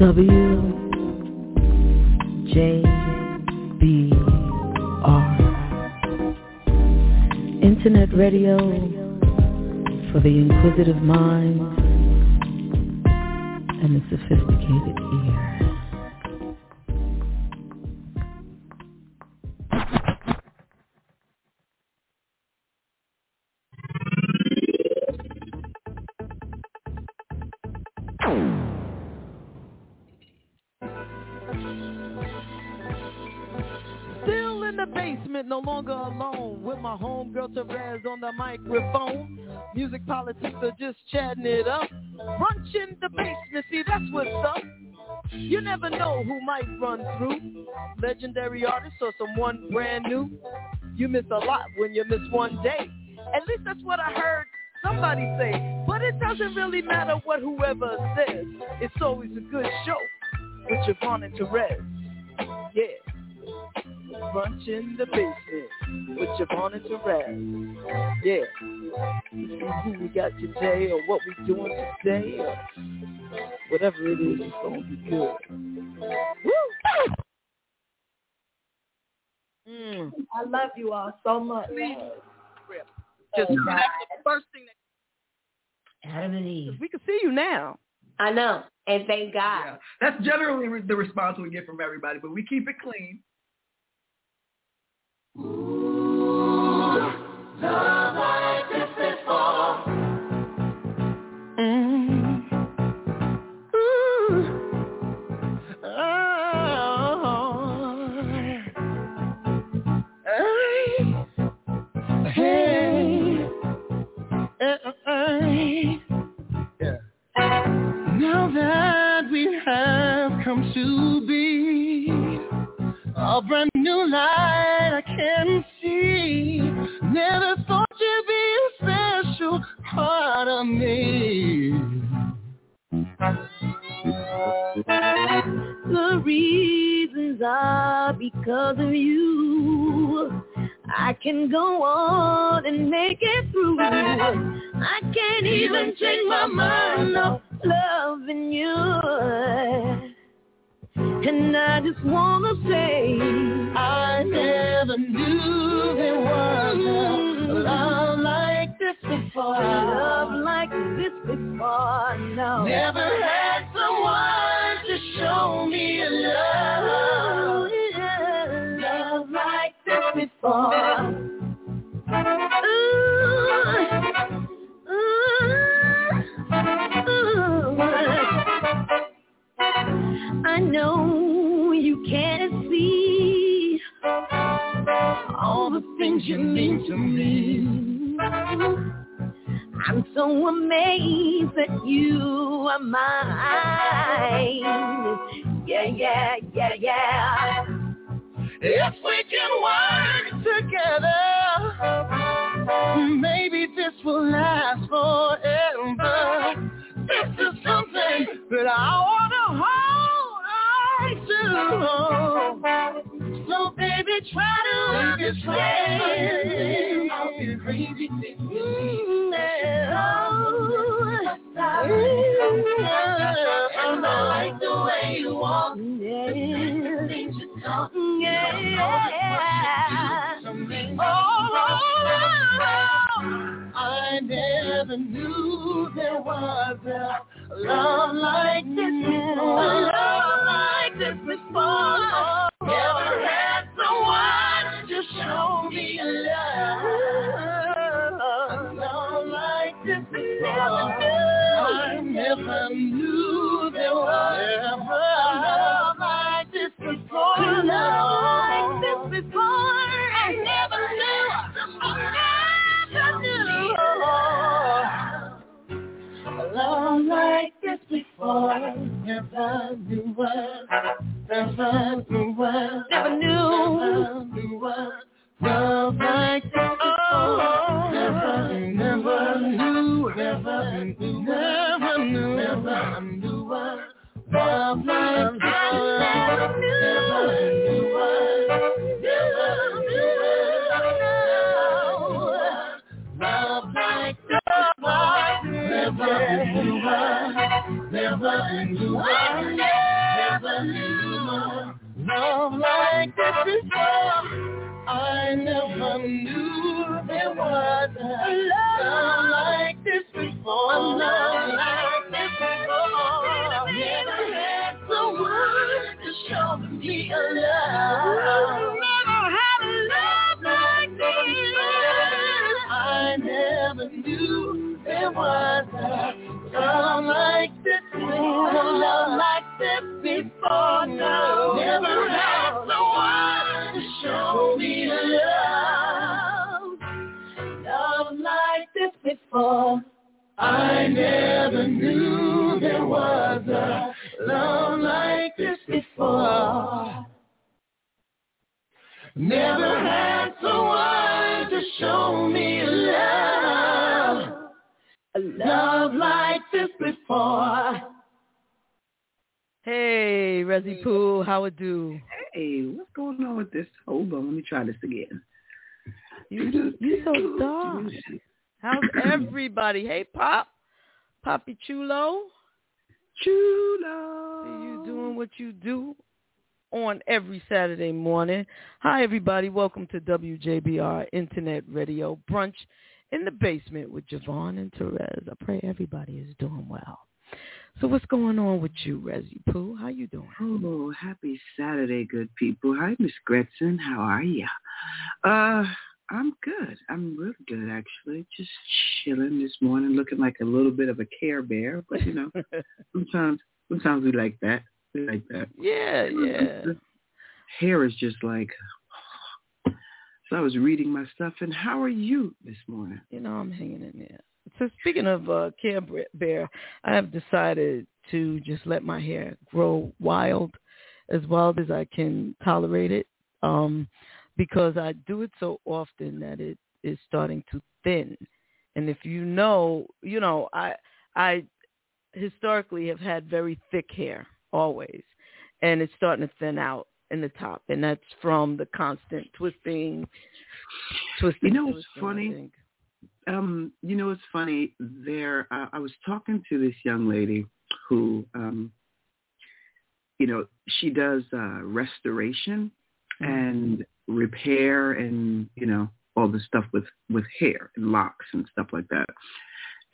W J B R Internet radio for the inquisitive mind and the sophisticated ear. My on the microphone. Music politics are just chatting it up. Brunch in the basement, see that's what's up. You never know who might run through. Legendary artists or someone brand new. You miss a lot when you miss one day. At least that's what I heard somebody say. But it doesn't really matter what whoever says. It's always a good show with JaVonne and Terez. Yeah. Brunch in the basement with JaVonne to Terez. Yeah. Who we got today or what we doing today or whatever it is, it's gonna be good. Woo! Mm. I love you all so much. Just Oh, that's the first thing that Adam and Eve. we can see you now. I know, and thank God. Yeah. That's generally the response we get from everybody, but we keep it clean. Now that we have come to be a brand new light I can see. Never thought you'd be a special part of me. The reasons are because of you. I can go on and make it through. I can't even change my mind of loving you. And I just wanna say I never knew there was a love like this before. love like this before. No, Never had someone to show me a love. Oh, love like this before. Know you can't see all the things you mean to me. I'm so amazed that you are mine. Yeah, yeah, yeah, yeah. If we can work together, maybe this will last forever. This is something that I wanna So baby, try to understand. I'll be crazy mm, yeah. Mm-hmm. And I like the way you walk. Mm, yeah. Mm-hmm. Things you talk. Yeah. I never knew there was a love like this before. A love like this before. Never had someone to show me love. A love like this before. I never knew there was ever love like this before. A Love like this before. I never knew. Love like this before. Never knew what. Never knew what. Never knew. Never knew what. Love like this before. Never, never knew. Never knew. Never knew. Never knew what. Love like this. Never knew. Never knew what. Never Never. Never. Love like this before. I never knew there was a love like this before. A love like this before. Never had someone to show me a love. There was a love like this before. A love like this before. No, never had someone to show me love. Love like this before. I never knew there was a love like this before. Never had someone to show me love. A love like this before. Hey, Resi Pooh, how it do? Hey, what's going on with this? Hold on, let me try this again. You you so dark. How's everybody? Hey, Pop, Poppy Chulo. Chulo. You doing what you do on every Saturday morning. Hi, everybody. Welcome to WJBR Internet Radio Brunch in the basement with JaVonne and Terez. I pray everybody is doing well. So what's going on with you, Resi Pooh? How you doing? Oh, happy Saturday, good people. Hi, Miss Gretchen. How are ya? Uh, I'm good. I'm real good, actually. Just chilling this morning, looking like a little bit of a care bear. But you know, sometimes, sometimes we like that. We like that. Yeah, yeah. Hair is just like. So I was reading my stuff, and how are you this morning? You know, I'm hanging in there. So speaking of uh, Care Bear, I have decided to just let my hair grow wild as wild as I can tolerate it um, because I do it so often that it is starting to thin. And if you know, you know, I I historically have had very thick hair always, and it's starting to thin out in the top, and that's from the constant twisting, twisting. You know what's funny? Um, you know, it's funny. There, uh, I was talking to this young lady who, um, you know, she does uh, restoration and repair, and you know, all the stuff with with hair and locks and stuff like that.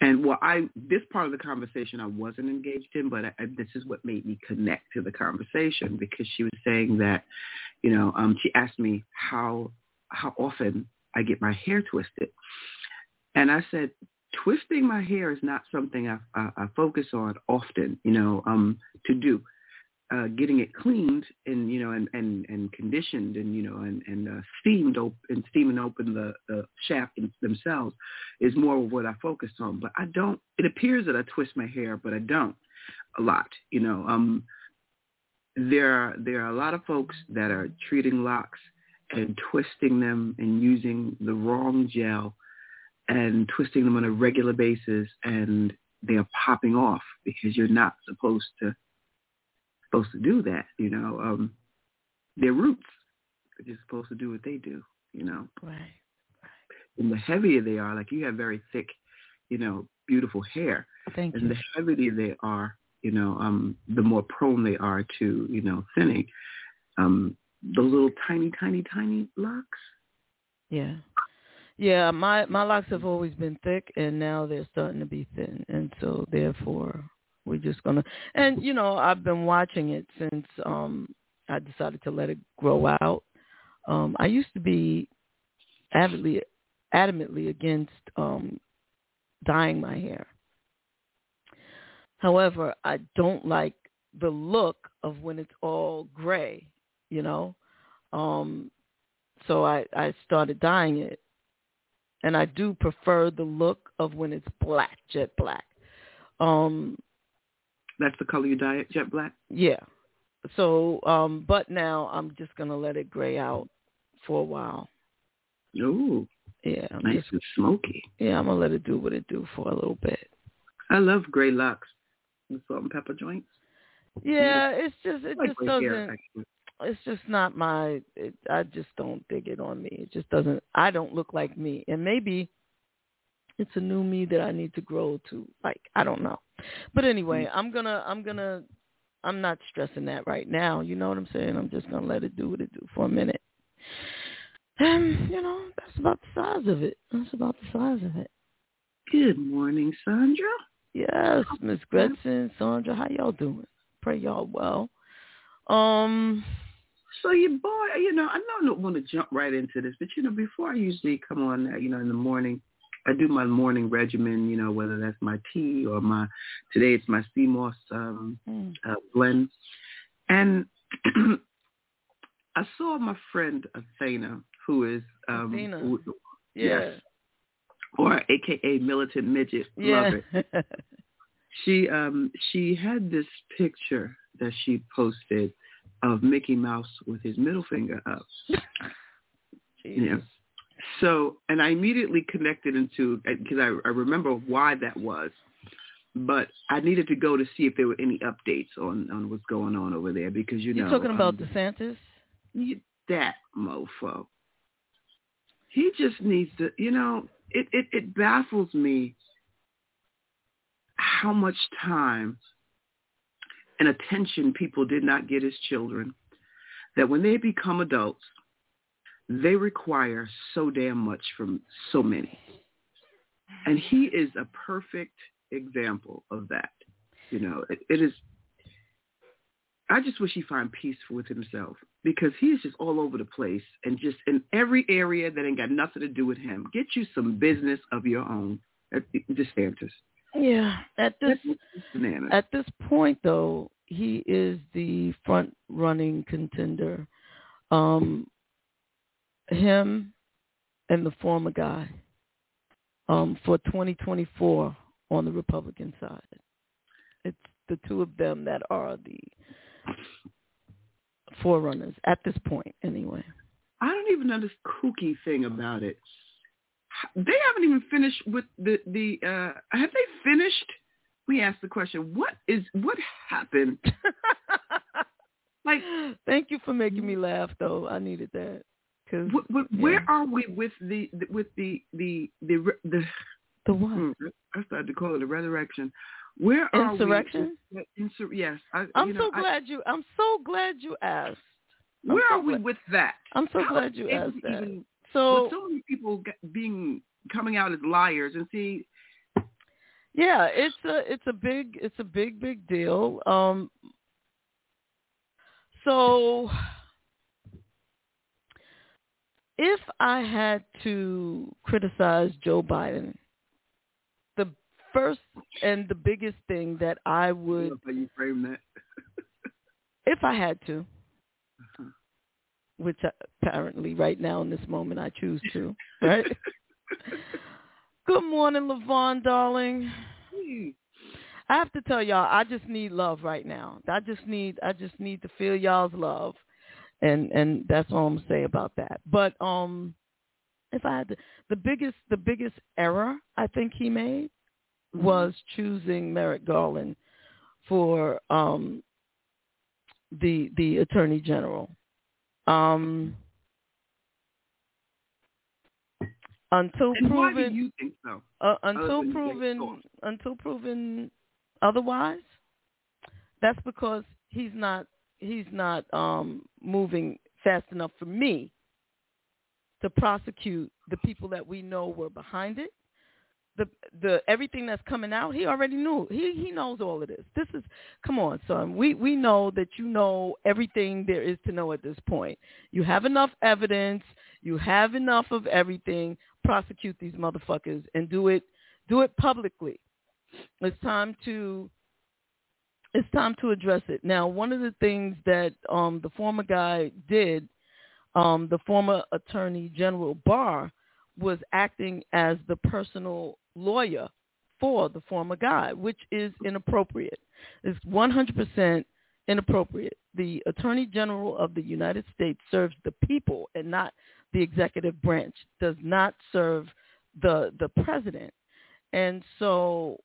And well, I this part of the conversation I wasn't engaged in, but I, this is what made me connect to the conversation because she was saying that, you know, um, she asked me how how often I get my hair twisted, and I said, twisting my hair is not something I, I, I focus on often, you know, um, to do. Uh, getting it cleaned and you know and and and conditioned and you know and and uh, steamed op- and steaming open the the shaft themselves is more of what I focus on. But I don't. It appears that I twist my hair, but I don't a lot. You know, um, there are there are a lot of folks that are treating locks and twisting them and using the wrong gel and twisting them on a regular basis and they are popping off because you're not supposed to supposed to do that, you know. Um they're roots. They're just supposed to do what they do, you know. Right. And the heavier they are, like you have very thick, you know, beautiful hair. Thank and you. the heavier they are, you know, um, the more prone they are to, you know, thinning. Um, those little tiny, tiny, tiny locks. Yeah. Yeah, my my locks have always been thick and now they're starting to be thin and so therefore we're just gonna and you know, I've been watching it since um I decided to let it grow out. Um I used to be avidly adamantly against um dyeing my hair. However, I don't like the look of when it's all gray, you know. Um, so I I started dyeing it, and I do prefer the look of when it's black, jet black. Um, That's the color you dye it, jet black. yeah. So, um, but now I'm just gonna let it gray out for a while. Ooh, Yeah, I'm nice just, and smoky. yeah, I'm gonna let it do what it do for a little bit. I love gray locks. The salt and pepper joints. Yeah, it's just it like just doesn't. It's just not my. It, I just don't dig it on me. It just doesn't. I don't look like me, and maybe it's a new me that I need to grow to. Like I don't know, but anyway, I'm gonna. I'm gonna. I'm not stressing that right now. You know what I'm saying? I'm just gonna let it do what it do for a minute. And you know that's about the size of it. That's about the size of it. Good morning, Sandra. Yes, Miss Gretchen, Sandra, how y'all doing? Pray y'all well. Um, So your boy, you know, I don't want to jump right into this, but you know, before I usually come on, uh, you know, in the morning, I do my morning regimen. You know, whether that's my tea or my today it's my sea moss um, mm, uh, blend, and I saw my friend Athena, who is um, Athena. who- yeah, yes, or AKA militant midget. yeah. Love it. She um she had this picture that she posted of Mickey Mouse with his middle finger up. Jesus. So, and I immediately connected into because I, I remember why that was, but I needed to go to see if there were any updates on on what's going on over there because you know. You're talking about um, DeSantis? you- that mofo. He just needs to, you know, it, it, it baffles me how much time and attention people did not get as children that when they become adults, they require so damn much from so many. And he is a perfect example of that. You know, it, it is, I just wish he find peace with himself because he's just all over the place and just in every area that ain't got nothing to do with him. Get you some business of your own. Uh, DeSantis. Yeah. At this at this point though, he is the front running contender. Um him and the former guy um for 2024 on the Republican side. It's the two of them that are the forerunners at this point anyway. I don't even know this kooky thing about it. They haven't even finished with the the. uh Have they finished? We asked the question. What is what happened? like, Thank you for making me laugh though. I needed that. Cause wh- wh- where are we with the with the the the the? the what? hmm, I started to call it a resurrection. Where are Insurrection? we? Insur- yes. I, I'm you know, so I- glad you. I'm so glad you asked. I'm where so are we glad- with that? I'm so How glad you asked that. even- So with so many people being coming out as liars and see yeah, it's a it's a big it's a big big deal. Um, so if I had to criticize Joe Biden, the first and the biggest thing that I I would, how you frame that. if I had to, Uh-huh. which apparently right now in this moment I choose to, right? Good morning, Levon, darling. I have to tell y'all, I just need love right now. I just need, I just need to feel y'all's love, and and that's all I'm gonna say about that. But um, if I had to, the biggest, the biggest error I think he made was choosing Merrick Garland for um the the attorney general. Um, until And proven you think so? uh, until proven until proven otherwise that's because he's not he's not um moving fast enough for me to prosecute the people that we know were behind it. The the everything that's coming out he already knew. He he knows all of this. This is come on son. We we know that you know everything there is to know at this point. You have enough evidence. You have enough of everything. Prosecute these motherfuckers and do it do it publicly. It's time to it's time to address it. Now, one of the things that um, the former guy did, um, the former Attorney General Barr, was acting as the personal lawyer for the former guy, which is inappropriate. It's 100% inappropriate. The Attorney General of the United States serves the people and not the executive branch, does not serve the the president. And so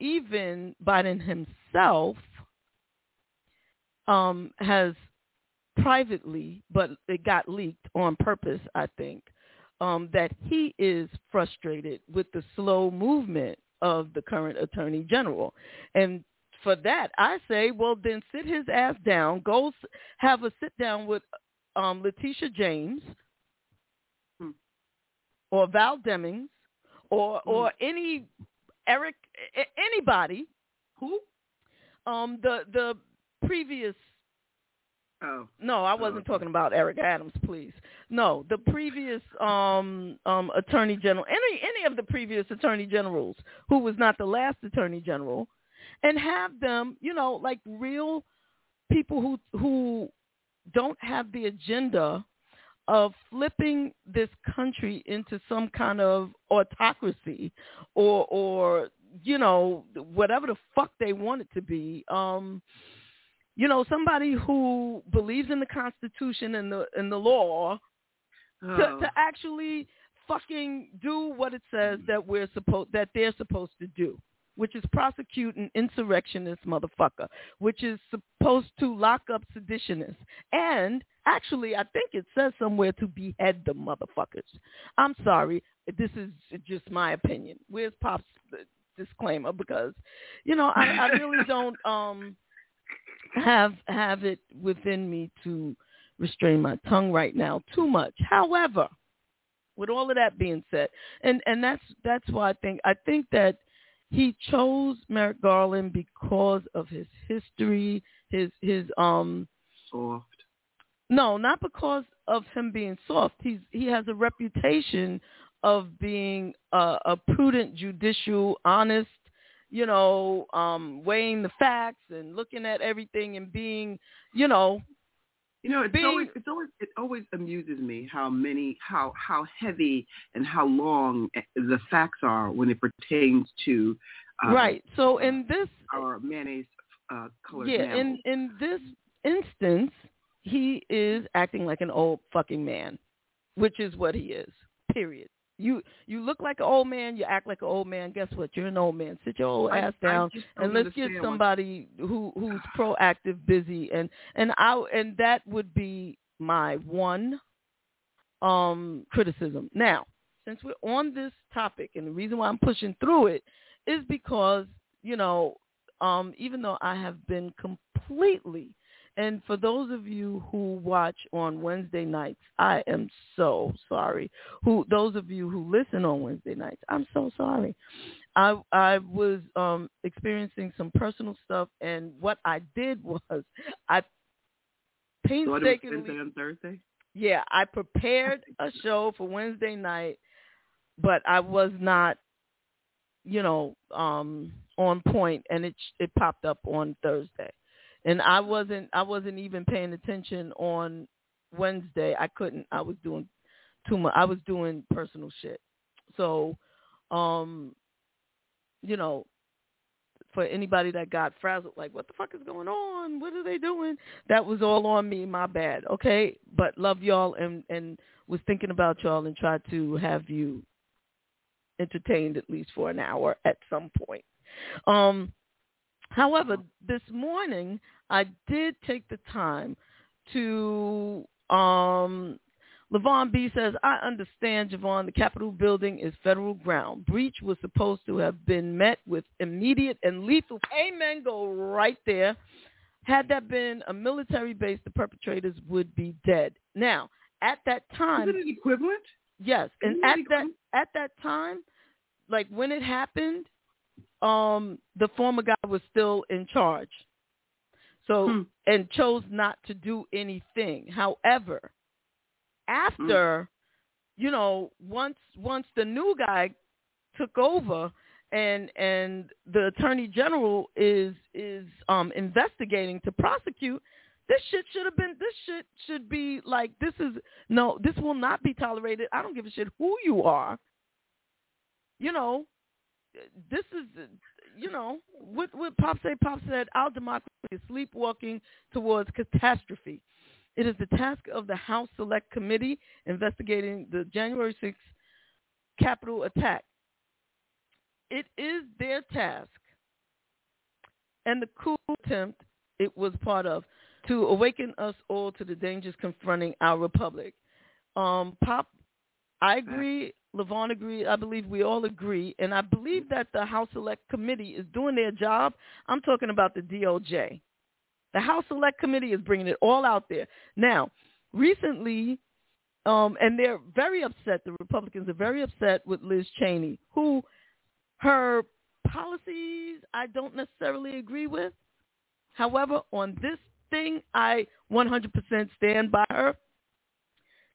even Biden himself um, has privately, but it got leaked on purpose, I think, um, that he is frustrated with the slow movement of the current attorney general. And for that, I say, well, then sit his ass down, go have a sit down with um, Letitia James hmm. or Val Demings or hmm. or any Eric anybody who um the the previous Oh. No, I wasn't oh, talking about Eric Adams, please. No, the previous um um attorney general, any any of the previous attorney generals who was not the last attorney general and have them, you know, like real people who who don't have the agenda of flipping this country into some kind of autocracy or or you know whatever the fuck they want it to be um you know somebody who believes in the constitution and the and the law oh. to, to actually fucking do what it says that we're supposed that they're supposed to do which is prosecute an insurrectionist motherfucker, which is supposed to lock up seditionists. And actually, I think it says somewhere to behead the motherfuckers. I'm sorry. This is just my opinion. Where's Pop's disclaimer? Because, you know, I, I really don't um have have it within me to restrain my tongue right now too much. However, with all of that being said, and and that's that's why I think I think that he chose Merrick Garland because of his history, his his um soft. No, not because of him being soft. He's he has a reputation of being a, a prudent, judicial, honest, you know, um, weighing the facts and looking at everything and being, you know, you know, it's being, always it's always it always amuses me how many how how heavy and how long the facts are when it pertains to um, right. So in this our mayonnaise uh, colored yeah in in this instance he is acting like an old fucking man, which is what he is. Period. You you look like an old man, you act like an old man. Guess what? You're an old man. Sit your old I, ass down and let's get somebody who who's proactive, busy, and and I and that would be my one um criticism. Now, since we're on this topic, and the reason why I'm pushing through it is because you know, um, even though I have been completely and for those of you who watch on Wednesday nights, I am so sorry. Who those of you who listen on Wednesday nights, I'm so sorry. I I was um experiencing some personal stuff and what I did was I painstakingly Wednesday on Thursday? Yeah, I prepared a show for Wednesday night, but I was not you know, um on point and it it popped up on Thursday and I wasn't I wasn't even paying attention on Wednesday. I couldn't. I was doing too much. I was doing personal shit. So, um, you know, for anybody that got frazzled, like, what the fuck is going on? What are they doing? That was all on me. My bad. Okay, but love y'all and and was thinking about y'all and tried to have you entertained at least for an hour at some point. Um, however, this morning I did take the time to um Levon B says, I understand, JaVonne, the Capitol building is federal ground. Breach was supposed to have been met with immediate and lethal. Amen, go right there. Had that been a military base, the perpetrators would be dead. Now, at that time... Is it an equivalent? Yes. And at that, at that time, like when it happened, um, the former guy was still in charge. So hmm. and chose not to do anything. However, after hmm. you know, once once the new guy took over and and the attorney general is is um investigating to prosecute this shit should have been this shit should be like this is no this will not be tolerated i don't give a shit who you are you know this is you know what what pop said pop said our democracy is sleepwalking towards catastrophe it is the task of the house select committee investigating the january 6th capitol attack it is their task and the coup attempt it was part of to awaken us all to the dangers confronting our republic. Um, Pop, I agree. Levon agree. I believe we all agree, and I believe that the House Select Committee is doing their job. I'm talking about the DOJ. The House Select Committee is bringing it all out there now. Recently, um, and they're very upset. The Republicans are very upset with Liz Cheney, who her policies I don't necessarily agree with. However, on this thing, I 100% stand by her.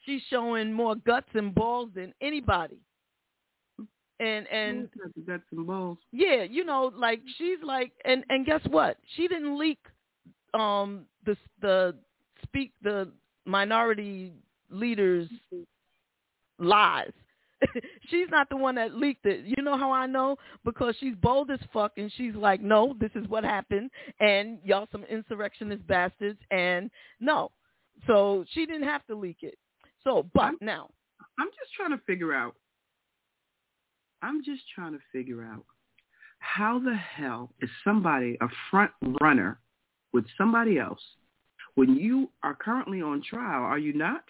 She's showing more guts and balls than anybody. And and guts and balls. Yeah, you know, like she's like, and and guess what? She didn't leak um the the speak the minority leaders lies. she's not the one that leaked it. You know how I know? Because she's bold as fuck and she's like, no, this is what happened and y'all some insurrectionist bastards and no. So she didn't have to leak it. So, but I'm, now. I'm just trying to figure out, I'm just trying to figure out how the hell is somebody a front runner with somebody else when you are currently on trial, are you not?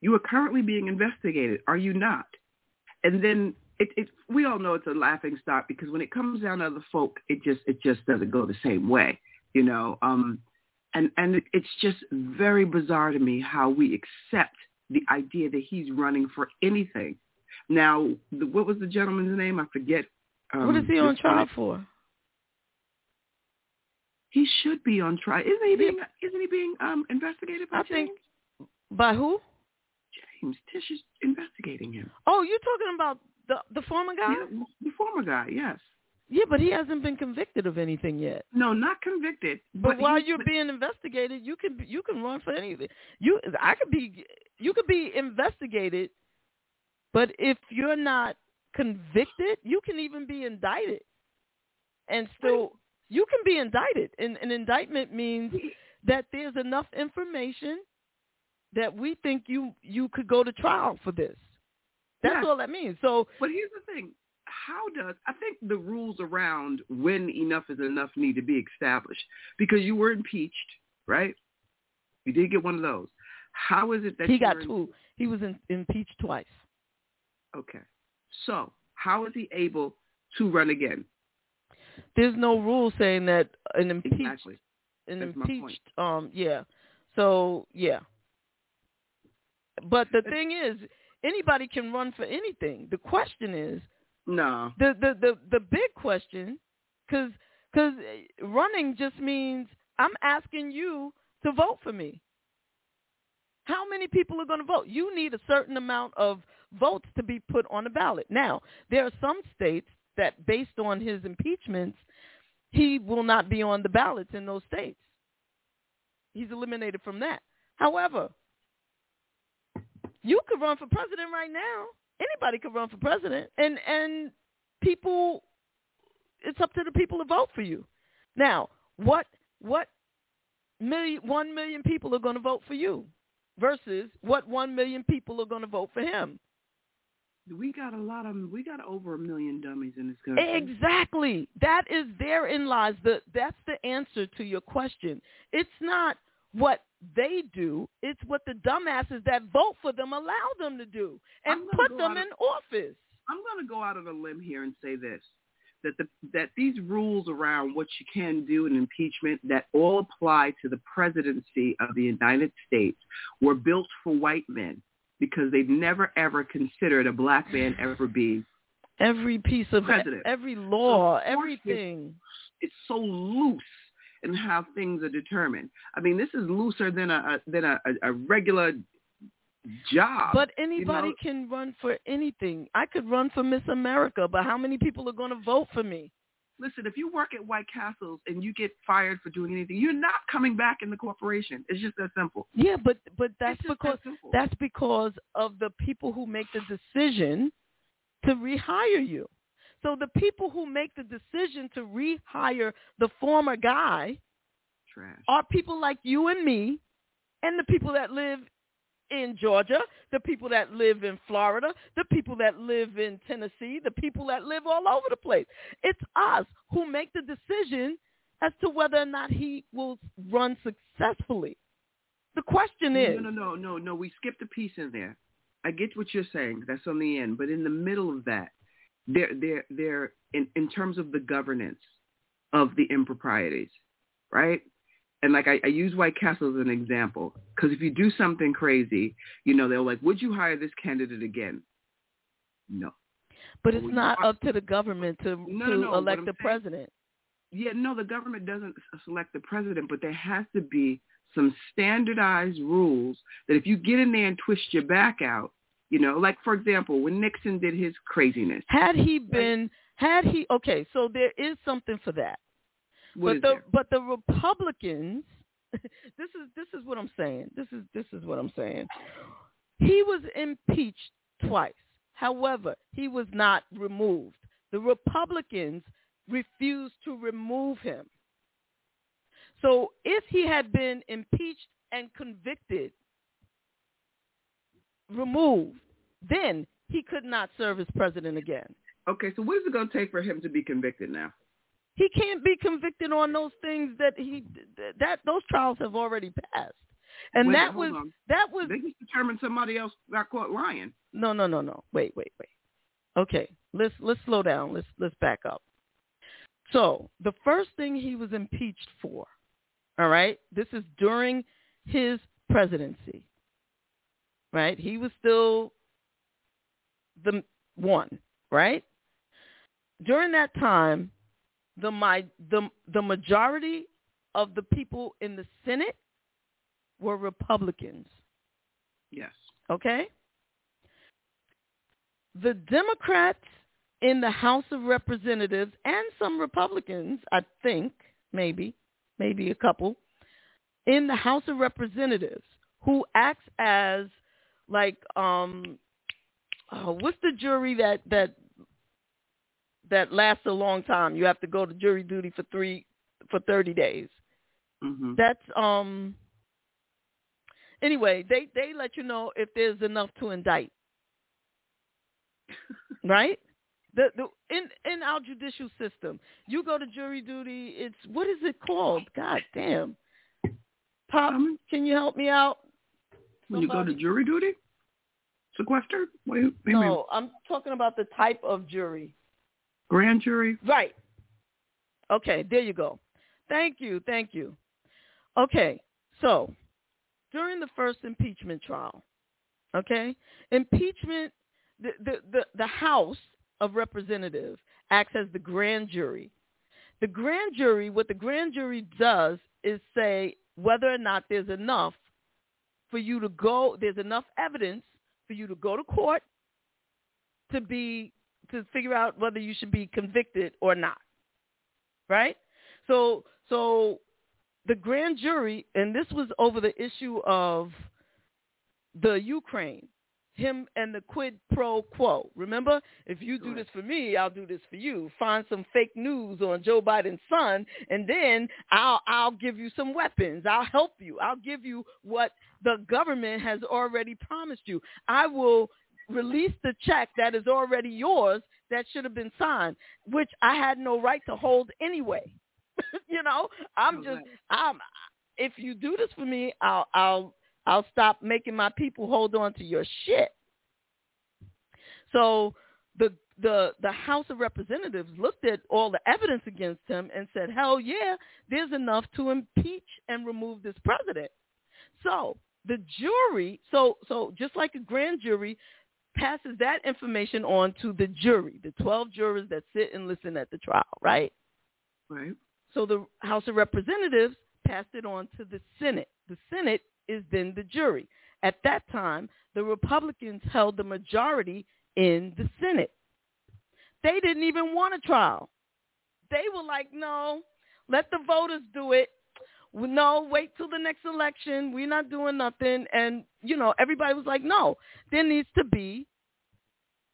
You are currently being investigated. Are you not? And then it, it, we all know it's a laughing stock because when it comes down to other folk, it just it just doesn't go the same way, you know. Um, and and it's just very bizarre to me how we accept the idea that he's running for anything. Now, the, what was the gentleman's name? I forget. Um, what is he on trial for? He should be on trial. Isn't he being? Isn't he being um, investigated by I James? think by who? James. Tish is investigating him. Oh, you're talking about the the former guy? Yeah, the former guy, yes. Yeah, but he hasn't been convicted of anything yet. No, not convicted. But, But, while you're being investigated, you can you can run for anything. You I could be you could be investigated, but if you're not convicted, you can even be indicted, and still you can be indicted. And an indictment means that there's enough information that we think you you could go to trial for this. That's Yes. all that means. So But here's the thing. How does I think the rules around when enough is enough need to be established because you were impeached, right? You did get one of those. How is it that he got two. He was in, impeached twice. Okay. So how is he able to run again? There's no rule saying that an impeached Exactly. an That's impeached um yeah. So yeah. But the thing is, anybody can run for anything. The question is No. the the the, the big question cuz cuz eh, running just means I'm asking you to vote for me. How many people are going to vote? You need a certain amount of votes to be put on the ballot. Now, there are some states that based on his impeachments, he will not be on the ballots in those states. He's eliminated from that. However, you could run for president right now. Anybody could run for president, and and people, it's up to the people to vote for you. Now, what what million one million people are going to vote for you versus what one million people are going to vote for him? We got a lot of we got over a million dummies in this country. Exactly. That is therein lies the that's the answer to your question. It's not what they do, it's what the dumbasses that vote for them allow them to do and put them of- in office. I'm going to go out on a limb here and say this: that the that these rules around what you can do in impeachment that all apply to the presidency of the United States were built for white men because they've never ever considered a black man ever being Every piece of President. every law, So, everything. it's so loose in how things are determined. I mean, this is looser than a, than a, a, a regular job. But anybody you know? can run for anything. I could run for Miss America, but how many people are going to vote for me? Listen, if you work at White Castles and you get fired for doing anything, you're not coming back in the corporation. It's just that simple. Yeah, but but that's because that that's because of the people who make the decision to rehire you. So the people who make the decision to rehire the former guy Trash. are people like you and me and the people that live in Georgia, the people that live in Florida, the people that live in Tennessee, the people that live all over the place. It's us who make the decision as to whether or not he will run successfully. The question is, No, no, no, no, no. We skipped a piece in there. I get what you're saying. That's on the end, but in the middle of that, there, they're In in terms of the governance of the improprieties, right? And like I, I use White Castle as an example because if you do something crazy, you know they're like, "Would you hire this candidate again?" No. but it's not up to the government to, No, to no, elect the saying- president. Yeah, no, the government doesn't select the president, but there has to be some standardized rules that if you get in there and twist your back out, you know, like for example, when Nixon did his craziness, Had he been, had he, okay, so there is something for that. what but the there? but the Republicans, this is this is what I'm saying. This is this is what I'm saying. He was impeached twice. However, he was not removed. The Republicans refused to remove him. So if he had been impeached and convicted, removed, then he could not serve as president again. Okay, so what is it going to take for him to be convicted now? He can't be convicted on those things that he that those trials have already passed. And Wait, that was on. that was They just determined somebody else got caught lying. no no no no. Wait, wait, wait. Okay. Let's let's slow down. Let's let's back up. So, the first thing he was impeached for, all right? This is during his presidency. Right? He was still the one, right? During that time, the my the the majority of the people in the Senate were Republicans. Yes. Okay? The Democrats in the House of Representatives and some Republicans, I think, maybe, maybe a couple, in the House of Representatives who acts as like um oh, what's the jury that that that lasts a long time. You have to go to jury duty for 3 for 30 days. hmm That's um anyway, they they let you know if there's enough to indict. right? The the in in our judicial system, you go to jury duty, it's what is it called? God damn. Pop, Um, can you help me out? When you go to uh-huh. jury duty, sequester, what you, what do you mean? No, I'm talking about the type of jury. grand jury. Right. Okay, there you go. Thank you, thank you. Okay, so during the first impeachment trial, okay, impeachment, the, the, the, the House of Representatives acts as the grand jury. The grand jury, what the grand jury does is say whether or not there's enough for you to go, there's enough evidence for you to go to court to be to figure out whether you should be convicted or not. Right? So so the grand jury and this was over the issue of the Ukraine, him and the quid pro quo. Remember, if you do this for me, I'll do this for you. Find some fake news on Joe Biden's son and then I'll I'll give you some weapons. I'll help you. I'll give you what the government has already promised you. I will release the check that is already yours that should have been signed, which I had no right to hold anyway. you know, I'm just I'm if you do this for me, I'll I'll I'll stop making my people hold on to your shit. So the the the House of Representatives looked at all the evidence against him and said, "Hell yeah, there's enough to impeach and remove this president." So the jury, so so just like a grand jury, passes that information on to the jury, the 12 jurors that sit and listen at the trial, right? Right. So the House of Representatives passed it on to the Senate. The Senate is then the jury. At that time, the Republicans held the majority in the Senate. They didn't even want a trial. They were like, no, let the voters do it. No, wait till the next election. We're not doing nothing. And, you know, everybody was like, no, there needs to be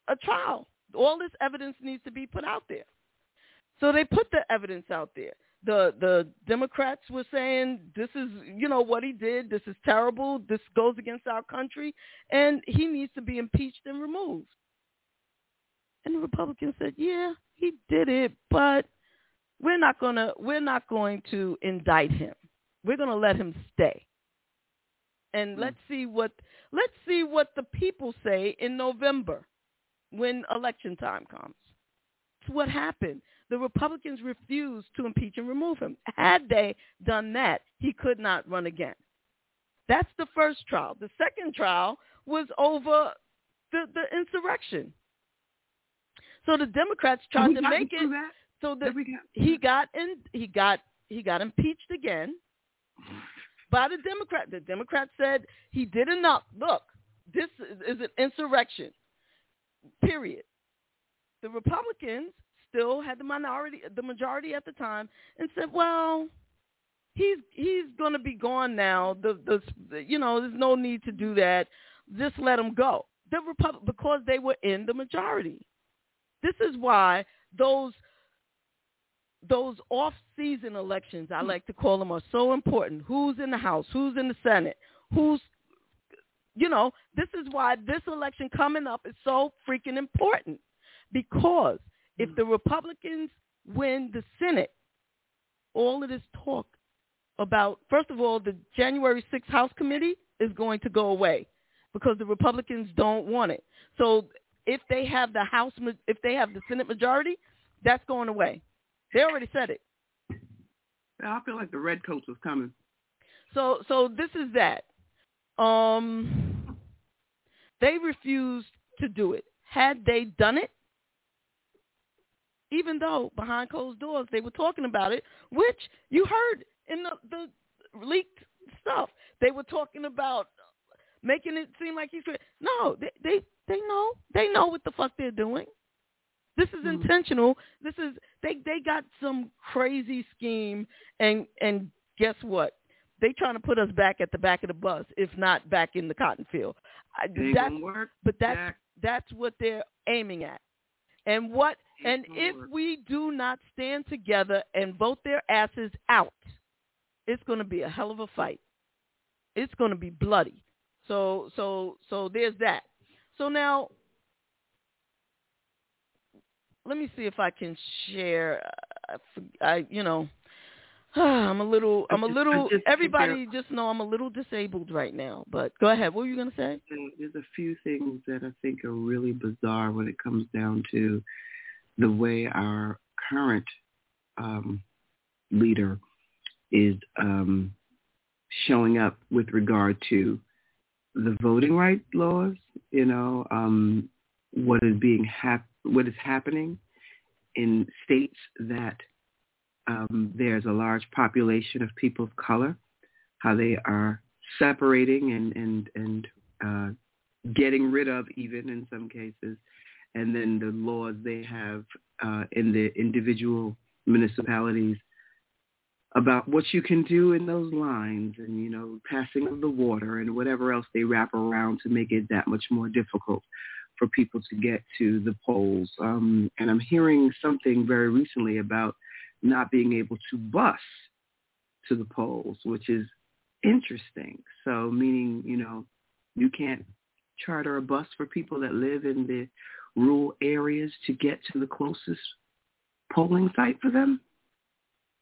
a trial. All this evidence needs to be put out there. So they put the evidence out there. The the Democrats were saying this is you know what he did. This is terrible. This goes against our country, and he needs to be impeached and removed. And the Republicans said, yeah, he did it, but we're not gonna we're not going to indict him. We're gonna let him stay. And mm let's see what let's see what the people say in November when election time comes. It's what happened. The Republicans refused to impeach and remove him. Had they done that, he could not run again. That's the first trial. The second trial was over the, the insurrection. So the Democrats tried to make it that? so that he got in he got he got impeached again by the Democrat. The Democrats said he did enough. Look, this is an insurrection. Period. The Republicans still had the minority, the majority at the time, and said, "Well, he's he's going to be gone now. The the you know, there's no need to do that. Just let him go." The Republic because they were in the majority. This is why those those off-season elections, I like to call them, are so important. Who's in the House? Who's in the Senate? Who's you know, this is why this election coming up is so freaking important. Because if the Republicans win the Senate, all of this talk about, first of all, the January 6th House Committee is going to go away because the Republicans don't want it. So if they have the House, if they have the Senate majority, that's going away. They already said it. I feel like the redcoats was coming. So, so this is that. Um, they refused to do it. Had they done it, even though behind closed doors they were talking about it, which you heard in the, the leaked stuff. They were talking about making it seem like he's no. They they they know they know what the fuck they're doing. This is mm-hmm. intentional. This is they they got some crazy scheme and and guess what? They trying to put us back at the back of the bus, if not back in the cotton field. That's, work but that's that's what they're aiming at. And what and if we do not stand together and vote their asses out, it's going to be a hell of a fight. It's going to be bloody. So so so there's that. So now let me see if I can share. I, I you know, I'm a little. I'm a little. Just, everybody just know I'm a little disabled right now. But go ahead. What were you gonna say? There's a few things that I think are really bizarre when it comes down to the way our current um, leader is um, showing up with regard to the voting rights laws. You know, um, what is being hap- what is happening in states that um, there's a large population of people of color, how they are separating and and and uh, getting rid of even in some cases, and then the laws they have uh, in the individual municipalities about what you can do in those lines and you know passing of the water and whatever else they wrap around to make it that much more difficult for people to get to the polls. Um, and I'm hearing something very recently about not being able to bus to the polls, which is interesting. So meaning, you know, you can't charter a bus for people that live in the rural areas to get to the closest polling site for them.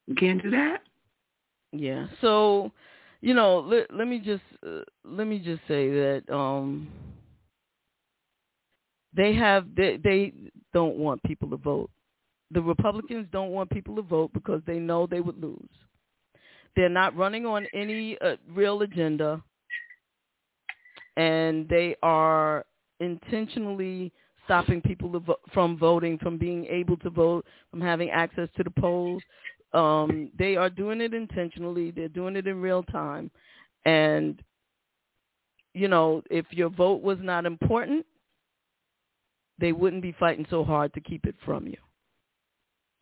You can't do that. Yeah. So, you know, let, let me just uh, let me just say that um they have they they don't want people to vote the Republicans don't want people to vote because they know they would lose. They're not running on any uh, real agenda, and they are intentionally stopping people vo- from voting, from being able to vote, from having access to the polls. Um, they are doing it intentionally. They're doing it in real time, and you know, if your vote was not important, they wouldn't be fighting so hard to keep it from you.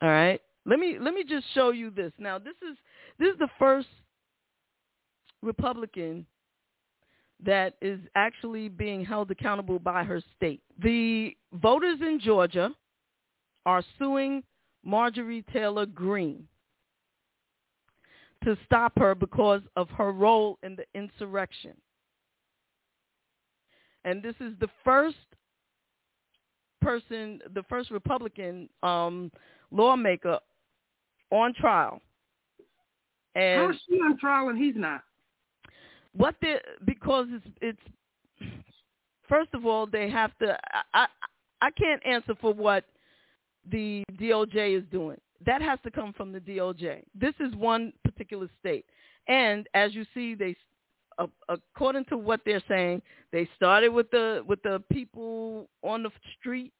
All right? Let me let me just show you this. Now, this is this is the first Republican that is actually being held accountable by her state. The voters in Georgia are suing Marjorie Taylor Greene to stop her because of her role in the insurrection. And this is the first person, the first Republican um, lawmaker on trial. And How is she on trial and he's not? What the because it's it's first of all they have to I I, can't answer for what the DOJ is doing. That has to come from the DOJ. This is one particular state. And as you see they according to what they're saying, they started with the with the people on the street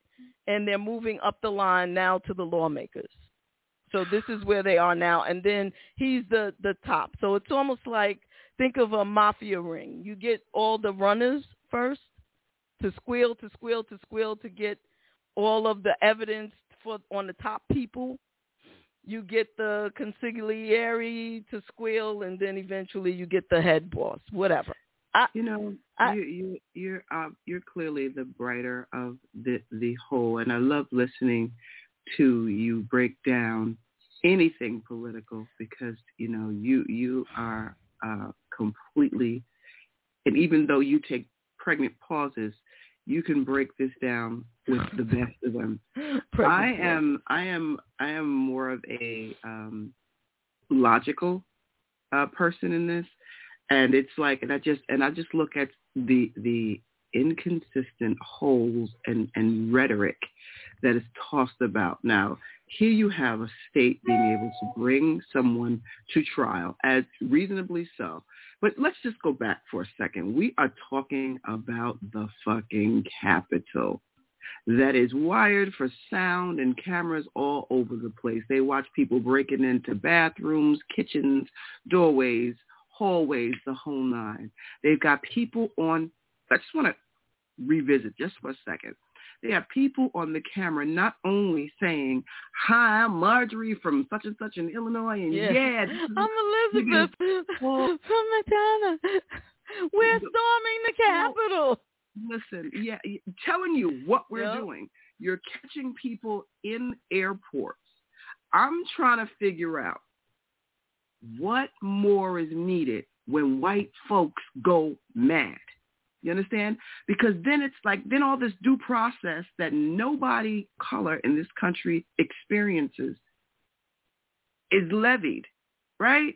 and they're moving up the line now to the lawmakers. So this is where they are now and then he's the the top. So it's almost like think of a mafia ring. You get all the runners first to squeal, to squeal, to squeal to get all of the evidence for on the top people. You get the consigliere to squeal, and then eventually you get the head boss, whatever. I, you know, I, you, you, you're uh, you're clearly the brighter of the the whole, and I love listening to you break down anything political because you know you you are uh, completely, and even though you take pregnant pauses, you can break this down with the best of them. I am, I am, I am more of a um, logical uh, person in this, and it's like, and I just, and I just look at the the inconsistent holes and and rhetoric that is tossed about now. Here you have a state being able to bring someone to trial, as reasonably so. But let's just go back for a second. We are talking about the fucking Capitol that is wired for sound and cameras all over the place. They watch people breaking into bathrooms, kitchens, doorways, hallways, the whole nine. They've got people on, I just want to revisit just for a second. They have people on the camera not only saying, "Hi, I'm Marjorie from such and such in Illinois," and yeah, yeah I'm Elizabeth from Madonna. We're storming the Capitol. Listen, yeah, telling you what we're Yep. doing. You're catching people in airports. I'm trying to figure out what more is needed when white folks go mad. You understand? Because then it's like, then all this due process that nobody color in this country experiences is levied, right?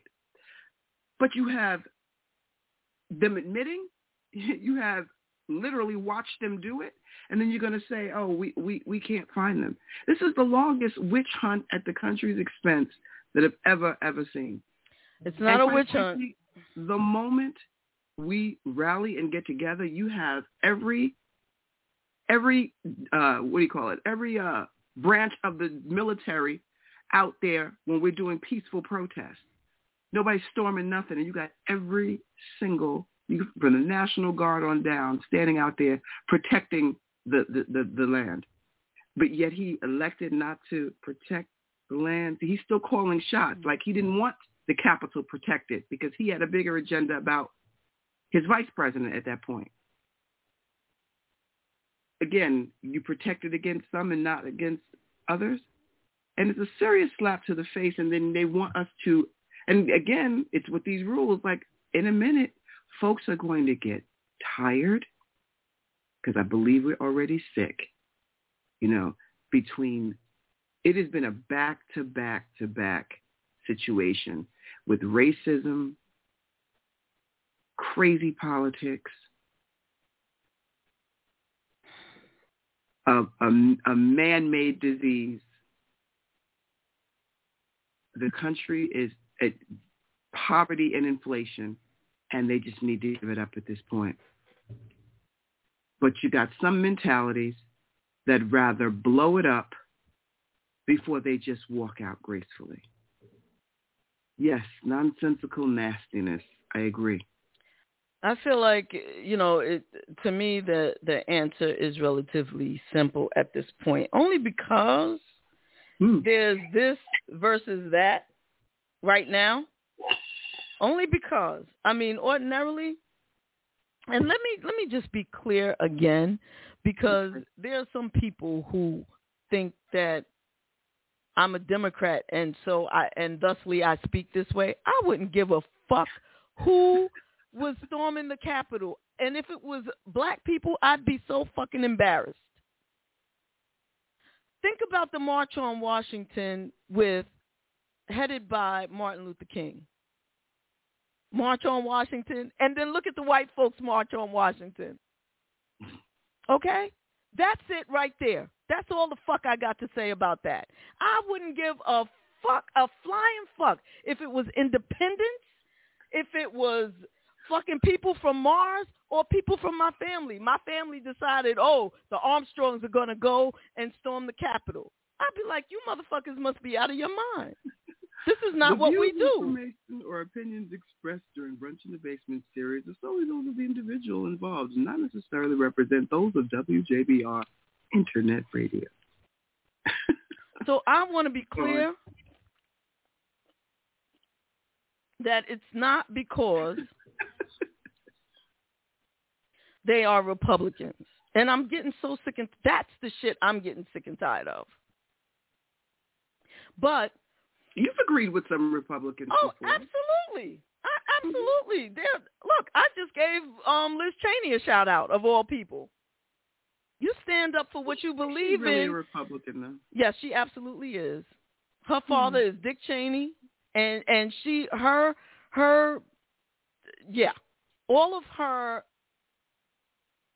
But you have them admitting, you have literally watched them do it, and then you're going to say, oh, we, we, we can't find them. This is the longest witch hunt at the country's expense that I've ever, ever seen. It's not And a witch hunt. The moment we rally and get together, you have every every uh what do you call it? Every uh branch of the military out there when we're doing peaceful protests. Nobody's storming nothing, and you got every single you from the National Guard on down standing out there protecting the the, the, the land. But yet he elected not to protect the land. He's still calling shots like he didn't want the Capitol protected because he had a bigger agenda about his vice president at that point. Again, you protected against some and not against others. And it's a serious slap to the face. And then they want us to, and again, it's with these rules, like in a minute, folks are going to get tired because I believe we're already sick, you know, between, it has been a back-to-back-to-back situation with racism, crazy politics, a, a, a man-made disease. The country is at poverty and inflation, and they just need to give it up at this point. But you got some mentalities that rather blow it up before they just walk out gracefully. Yes, nonsensical nastiness. I agree. I feel like you know, it to me the the answer is relatively simple at this point, only because Hmm. there's this versus that right now. Only because I mean, ordinarily, and let me let me just be clear again, because there are some people who think that I'm a Democrat, and so I and thusly I speak this way. I wouldn't give a fuck who was storming the Capitol, and if it was black people, I'd be so fucking embarrassed. Think about the March on Washington with headed by Martin Luther King. March on Washington, and then look at the white folks March on Washington. Okay? That's it right there. That's all the fuck I got to say about that. I wouldn't give a fuck, a flying fuck, if it was independence, if it was fucking people from Mars or people from my family. My family decided, oh, the Armstrongs are going to go and storm the Capitol. I'd be like, you motherfuckers must be out of your mind. This is not what we do. Information or opinions expressed during Brunch in the Basement series are solely those of the individual involved and not necessarily represent those of WJBR Internet Radio. So I want to be clear that it's not because they are Republicans. And I'm getting so sick and that's the shit I'm getting sick and tired of. But You've agreed with some Republicans oh, before. absolutely. I, absolutely. They're, look, I just gave um, Liz Cheney a shout out of all people. You stand up for what you believe She's really in. a Republican, though. Yes, she absolutely is. Her father is Dick Cheney, and and she her her yeah, all of her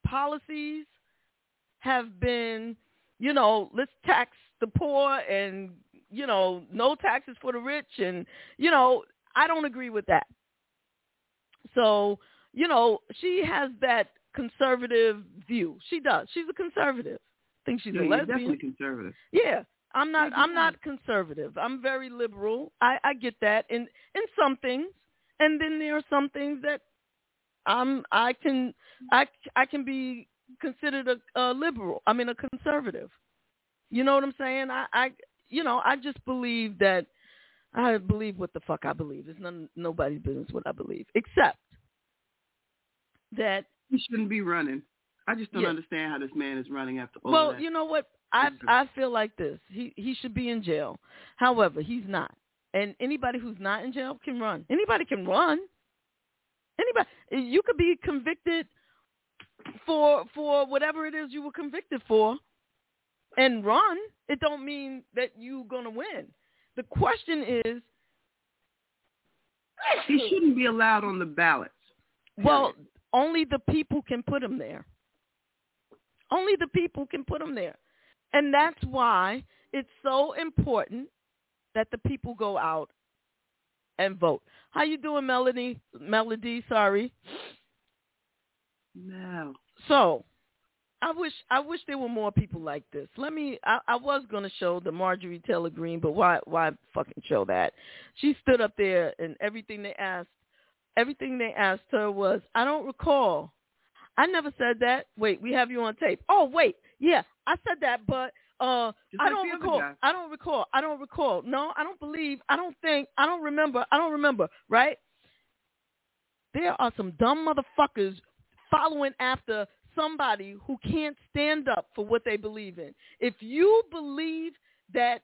policies have been, you know, let's tax the poor and you know no taxes for the rich, and you know I don't agree with that. So you know she has that conservative view. She does. She's a conservative. I think she's Yeah, a lesbian. definitely conservative. Yeah, I'm not. I'm not conservative. I'm very liberal. I, I get that in in some things, and then there are some things that I'm. I can. I I can be considered a, a liberal. I mean a conservative. You know what I'm saying? I I you know I just believe that I believe what the fuck I believe. It's none nobody's business what I believe, except that He shouldn't be running. I just don't Yeah. understand how this man is running after all well, you know what? I I feel like this. He he should be in jail. However, he's not. And anybody who's not in jail can run. Anybody can run. Anybody you could be convicted for for whatever it is you were convicted for and run. It don't mean that you're going to win. The question is he shouldn't be allowed on the ballots. Well, only the people can put him there. Only the people can put him there. And that's why it's so important that the people go out and vote. How you doing, Melody? Melody, sorry. No. So, I wish I wish there were more people like this. Let me. I, I was gonna show the Marjorie Taylor Greene, but why? Why fucking show that? She stood up there, and everything they asked, everything they asked her was, I don't recall. I never said that. Wait, we have you on tape. Oh, wait, yeah, I said that, but uh, Just I like don't recall. guy. I don't recall. I don't recall. No, I don't believe. I don't think. I don't remember. I don't remember. Right? There are some dumb motherfuckers following after somebody who can't stand up for what they believe in. If you believe that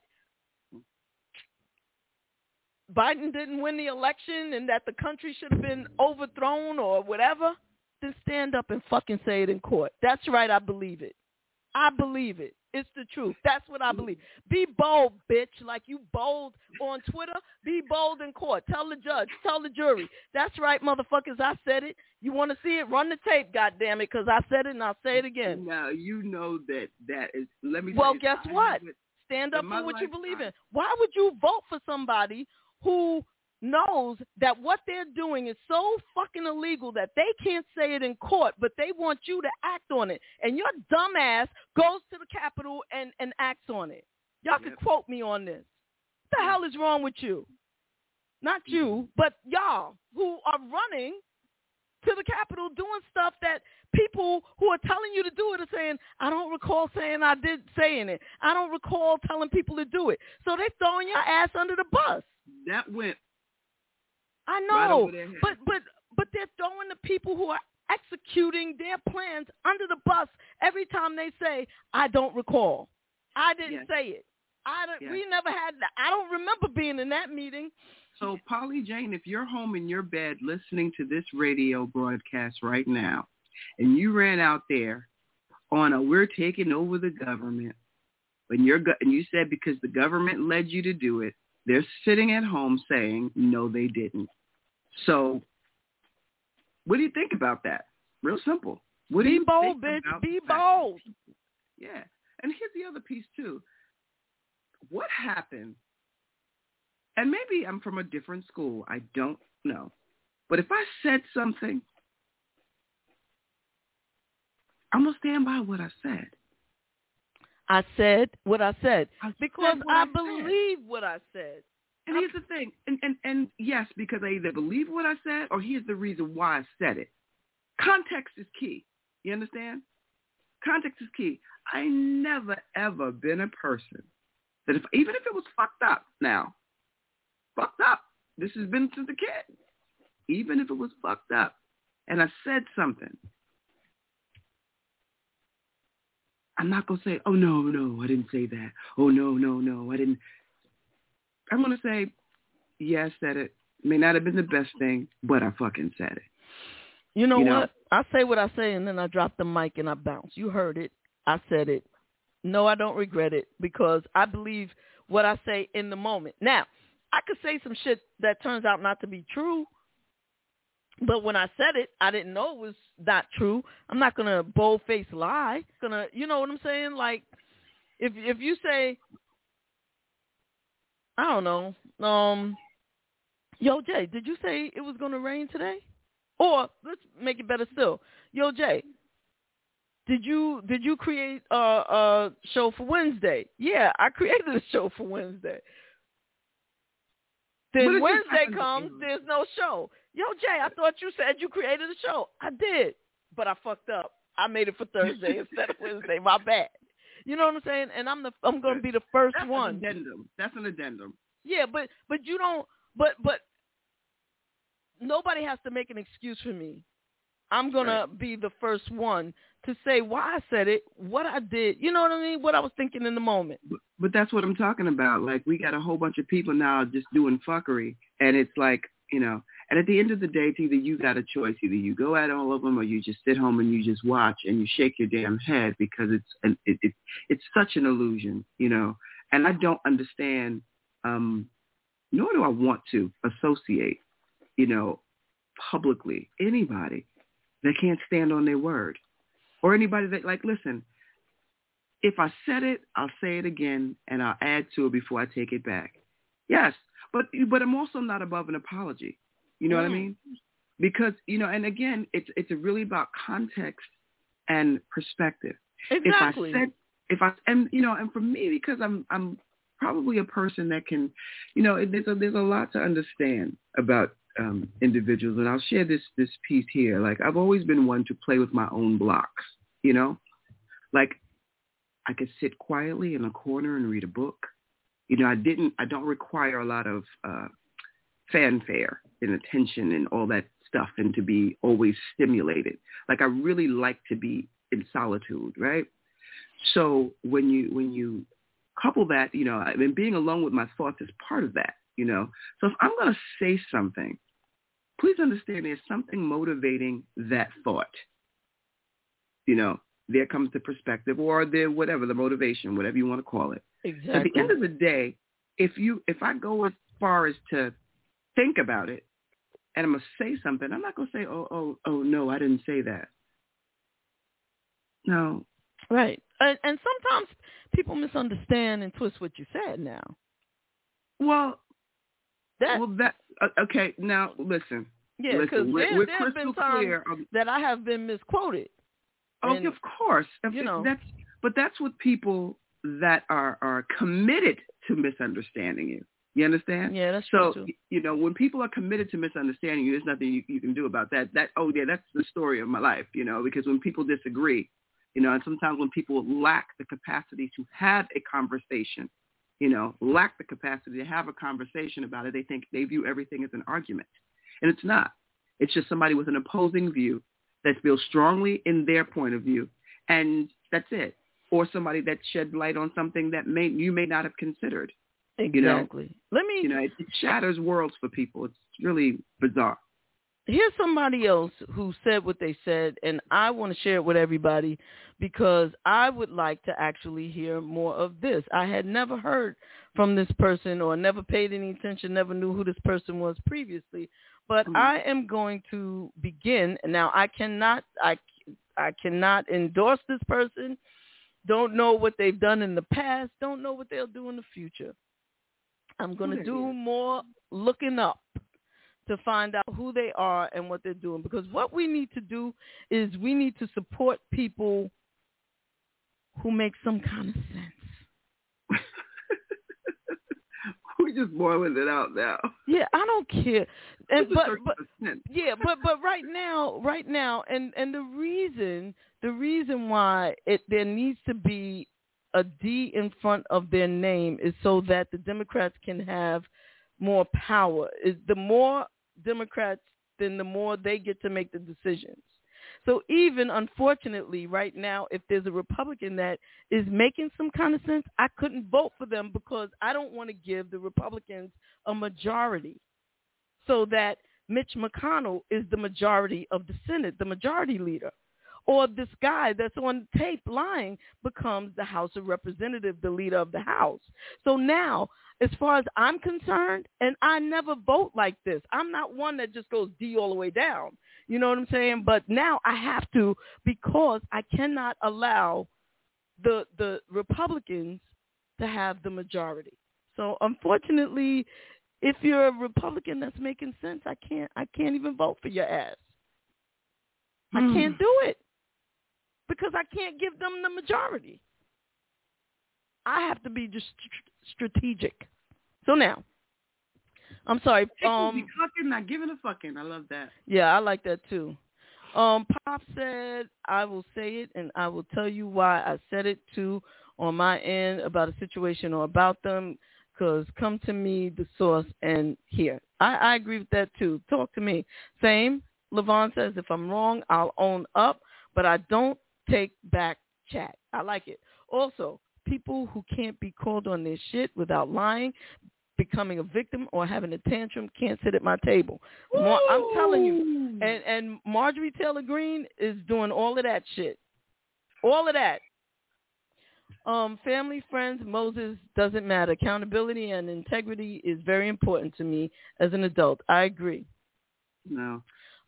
Biden didn't win the election and that the country should have been overthrown or whatever, then stand up and fucking say it in court. That's right, I believe it. I believe it. It's the truth. That's what I mm-hmm. believe. Be bold, bitch, like you bold on Twitter. Be bold in court. Tell the judge. Tell the jury. That's right, motherfuckers. I said it. You want to see it? Run the tape, goddamn it, because I said it and I'll say it again. Now you know that that is. Let me. Well, guess what? Stand up for what you believe in. Why would you vote for somebody who knows that what they're doing is so fucking illegal that they can't say it in court, but they want you to act on it. And your dumbass goes to the Capitol and, and acts on it. Y'all can quote me on this. What the mm. hell is wrong with you? Not mm. you, but y'all who are running to the Capitol doing stuff that people who are telling you to do it are saying, I don't recall saying I did saying it. I don't recall telling people to do it. So they're throwing your ass under the bus. That went. I know, but but but they're throwing the people who are executing their plans under the bus every time they say, "I don't recall, I didn't Yes. say it." I don't, Yes. we never had. that. I don't remember being in that meeting. So, Polly Jane, if you're home in your bed listening to this radio broadcast right now, and you ran out there on a "We're taking over the government," and you're go- and you said because the government led you to do it, they're sitting at home saying no, they didn't. So, what do you think about that? Real simple. What do Be you bold, bitch. Be the fact- bold. Yeah. And here's the other piece too. What happened? And maybe I'm from a different school. I don't know. But if I said something, I'm going to stand by what I said. I said what I said I because said I I said. believe what I said. And here's the thing. And, and, and yes, because I either believe what I said or here's the reason why I said it. Context is key. You understand? Context is key. I never, ever been a person that if, even if it was fucked up now, fucked up, this has been since a kid, even if it was fucked up and I said something, I'm not going to say, oh, no, no, I didn't say that. Oh, no, no, no, I didn't. I'm going to say, yeah, I said it. May not have been the best thing, but I fucking said it. You know You know- what? I say what I say, and then I drop the mic and I bounce. You heard it. I said it. No, I don't regret it because I believe what I say in the moment. Now, I could say some shit that turns out not to be true, but when I said it, I didn't know it was not true. I'm not gonna bold face lie. Gonna, you know what I'm saying? Like, if if you say, I don't know, um, Yo Jay, did you say it was gonna rain today? Or let's make it better still. Yo Jay, did you did you create a, a show for Wednesday? Yeah, I created a show for Wednesday. Then Wednesday comes, there's no show. Yo Jay, I thought you said you created a show. I did, but I fucked up. I made it for Thursday instead of Wednesday. My bad. You know what I'm saying? And I'm the I'm gonna be the first That's one. an addendum. That's an addendum. Yeah, but but you don't. But but nobody has to make an excuse for me. I'm gonna be the first one to say why I said it, what I did. You know what I mean? What I was thinking in the moment. But, but that's what I'm talking about. Like we got a whole bunch of people now just doing fuckery, and it's like you know. And at the end of the day, it's either you got a choice. Either you go at all of them, or you just sit home and you just watch and you shake your damn head because it's an, it, it it's such an illusion, you know. And I don't understand, um, nor do I want to associate, you know, publicly anybody that can't stand on their word, or anybody that like listen if I said it, I'll say it again and I'll add to it before I take it back. Yes, but but I'm also not above an apology. You know what I Mm. mean? Because you know, and again, it's it's really about context and perspective. Exactly. If I said if I and you know, and for me because I'm I'm probably a person that can, you know, there's a, there's a lot to understand about um, individuals, and I'll share this this piece here. Like I've always been one to play with my own blocks. You know, like I could sit quietly in a corner and read a book. You know, I didn't, I don't require a lot of uh, fanfare and attention and all that stuff and to be always stimulated. Like I really like to be in solitude, right? So when you, when you couple that, you know, I mean, being alone with my thoughts is part of that, you know. So if I'm going to say something, please understand there's something motivating that thought. You know, there comes the perspective or the whatever, the motivation, whatever you want to call it. Exactly. At the end of the day, if you if I go as far as to think about it and I'm gonna say something, I'm not gonna say, Oh, oh, oh no, I didn't say that. No. Right. And, and sometimes people misunderstand and twist what you said. Now. Well, that well that uh, okay. Now listen. Yeah, because there, there have been times clear. that I have been misquoted. Oh, And, of course. you know. that's but that's what people that are are committed to misunderstanding you. You understand? Yeah, that's so true too. you know when people are committed to misunderstanding you, there's nothing you, you can do about that. That oh yeah, that's the story of my life. You know, because when people disagree, you know, and sometimes when people lack the capacity to have a conversation, you know, lack the capacity to have a conversation about it, they think they view everything as an argument, and it's not. It's just somebody with an opposing view that feels strongly in their point of view, and that's it. Or somebody that shed light on something that may you may not have considered. Exactly. You know? Let me. You know, it, it shatters worlds for people. It's really bizarre. Here's somebody else who said what they said, and I want to share it with everybody because I would like to actually hear more of this. I had never heard from this person or never paid any attention, never knew who this person was previously. But Mhm. I am going to begin now. I cannot, I, I cannot endorse this person. Don't know what they've done in the past. Don't know what they'll do in the future. I'm going to do more looking up to find out who they are and what they're doing. Because what we need to do is we need to support people who make some kind of sense. We're just boiling it out now. Yeah, I don't care. And but, but yeah, but but right now, right now, and and the reason the reason why it there needs to be a D in front of their name is so that the Democrats can have more power. Is the more Democrats, then the more they get to make the decisions. So even unfortunately, right now, if there's a Republican that is making some kind of sense, I couldn't vote for them because I don't want to give the Republicans a majority so that Mitch McConnell is the majority of the Senate, the majority leader. Or this guy that's on tape lying becomes the House of Representatives, the leader of the House. So now, as far as I'm concerned, and I never vote like this. I'm not one that just goes D all the way down. You know what I'm saying? But now I have to because I cannot allow the the Republicans to have the majority. So unfortunately, if you're a Republican that's making sense, I can't I can't even vote for your ass. I Hmm. can't do it because I can't give them the majority. I have to be just st- strategic. So now, I'm sorry. Um, be fucking, not giving a fucking. I love that. yeah, I like that too. Um, Pop said, I will say it and I will tell you why I said it too on my end about a situation or about them because come to me, the source, and here. I, I agree with that too. Talk to me. Same. Levon says, if I'm wrong, I'll own up, but I don't take back chat. I like it. Also, people who can't be called on their shit without lying, becoming a victim, or having a tantrum can't sit at my table. Mar- I'm telling you, and and Marjorie Taylor Greene is doing all of that shit, all of that. Um, family, friends, Moses doesn't matter. Accountability and integrity is very important to me as an adult. I agree. No.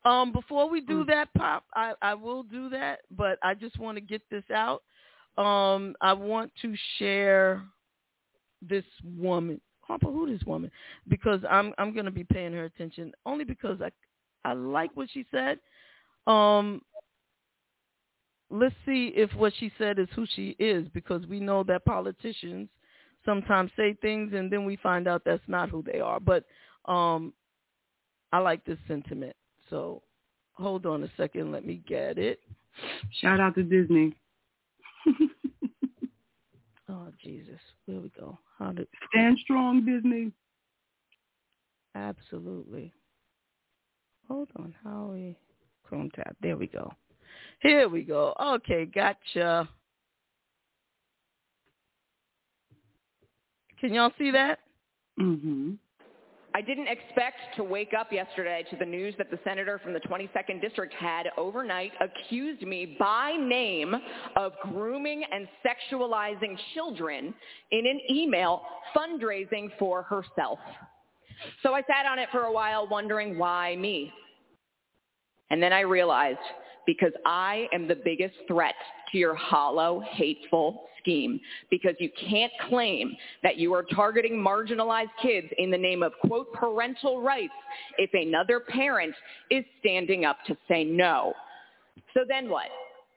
Um, before we do Mm. that, Pop, I, I will do that, but I just want to get this out. Um, I want to share this woman. Harper, who this woman? Because I'm I'm gonna be paying her attention only because I I like what she said. Um, let's see if what she said is who she is because we know that politicians sometimes say things and then we find out that's not who they are. But um, I like this sentiment. So hold on a second. Let me get it. Shout out to Disney. Oh Jesus, where we go? How did Stand strong, Disney. absolutely? Hold on, how we Chrome tab? There we go. Here we go. Okay, gotcha. Can y'all see that? Mm-hmm. I didn't expect to wake up yesterday to the news that the senator from the 22nd district had overnight accused me by name of grooming and sexualizing children in an email fundraising for herself. So I sat on it for a while wondering why me. And then I realized because I am the biggest threat to your hollow, hateful scheme because you can't claim that you are targeting marginalized kids in the name of, quote, parental rights if another parent is standing up to say no. So then what?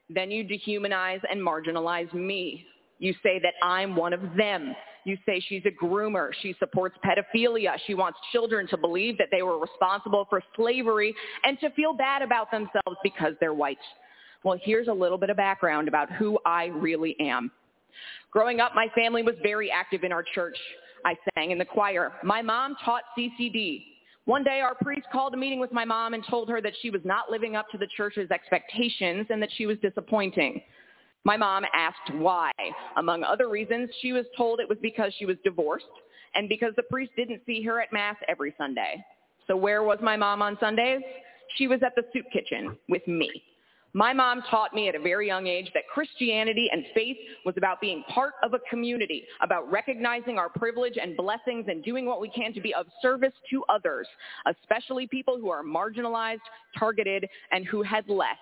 Then you dehumanize and marginalize me. You say that I'm one of them. You say she's a groomer. She supports pedophilia. She wants children to believe that they were responsible for slavery and to feel bad about themselves because they're white. Well, here's a little bit of background about who I really am. Growing up, my family was very active in our church. I sang in the choir. My mom taught CCD. One day, our priest called a meeting with my mom and told her that she was not living up to the church's expectations and that she was disappointing. My mom asked why. Among other reasons, she was told it was because she was divorced and because the priest didn't see her at Mass every Sunday. So where was my mom on Sundays? She was at the soup kitchen with me. My mom taught me at a very young age that Christianity and faith was about being part of a community, about recognizing our privilege and blessings and doing what we can to be of service to others, especially people who are marginalized, targeted, and who had less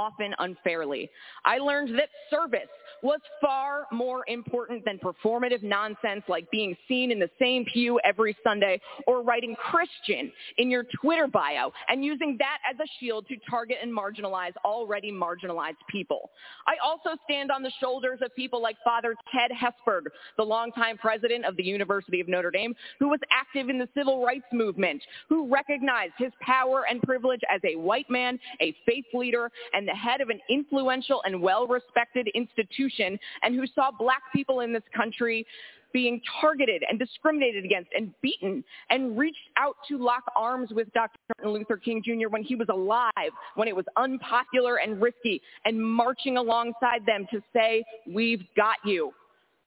often unfairly. I learned that service was far more important than performative nonsense like being seen in the same pew every Sunday or writing Christian in your Twitter bio and using that as a shield to target and marginalize already marginalized people. I also stand on the shoulders of people like Father Ted Hesburgh, the longtime president of the University of Notre Dame, who was active in the civil rights movement, who recognized his power and privilege as a white man, a faith leader, and the head of an influential and well-respected institution and who saw black people in this country being targeted and discriminated against and beaten and reached out to lock arms with Dr. Martin Luther King Jr. when he was alive, when it was unpopular and risky, and marching alongside them to say, we've got you,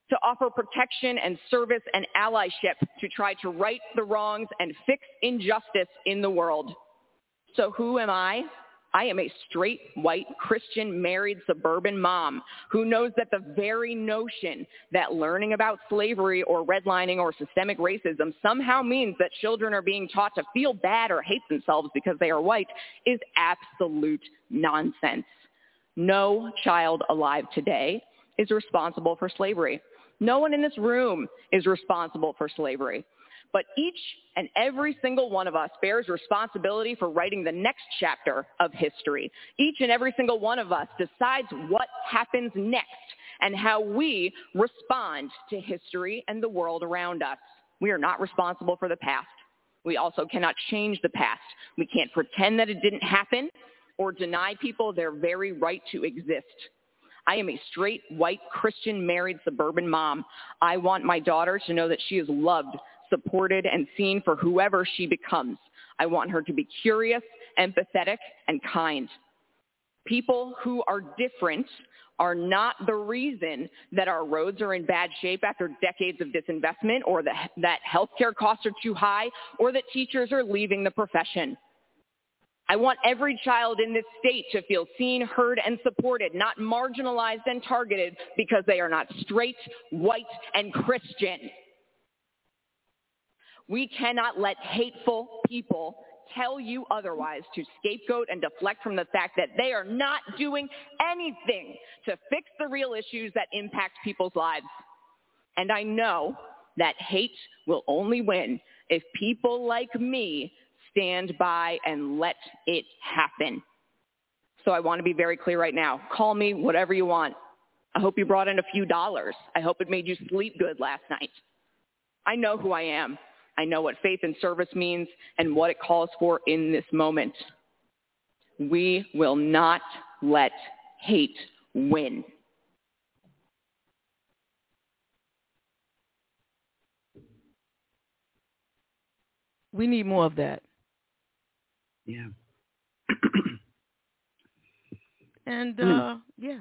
to offer protection and service and allyship to try to right the wrongs and fix injustice in the world. So who am I? I am a straight white Christian married suburban mom who knows that the very notion that learning about slavery or redlining or systemic racism somehow means that children are being taught to feel bad or hate themselves because they are white is absolute nonsense. No child alive today is responsible for slavery. No one in this room is responsible for slavery. But each and every single one of us bears responsibility for writing the next chapter of history. Each and every single one of us decides what happens next and how we respond to history and the world around us. We are not responsible for the past. We also cannot change the past. We can't pretend that it didn't happen or deny people their very right to exist. I am a straight, white, Christian, married, suburban mom. I want my daughter to know that she is loved, supported, and seen for whoever she becomes. I want her to be curious, empathetic, and kind. People who are different are not the reason that our roads are in bad shape after decades of disinvestment or that, that healthcare costs are too high or that teachers are leaving the profession. I want every child in this state to feel seen, heard, and supported, not marginalized and targeted because they are not straight, white, and Christian. We cannot let hateful people tell you otherwise to scapegoat and deflect from the fact that they are not doing anything to fix the real issues that impact people's lives. And I know that hate will only win if people like me stand by and let it happen. So I want to be very clear right now. Call me whatever you want. I hope you brought in a few dollars. I hope it made you sleep good last night. I know who I am. I know what faith and service means and what it calls for in this moment. We will not let hate win. We need more of that. Yeah. and uh, yeah.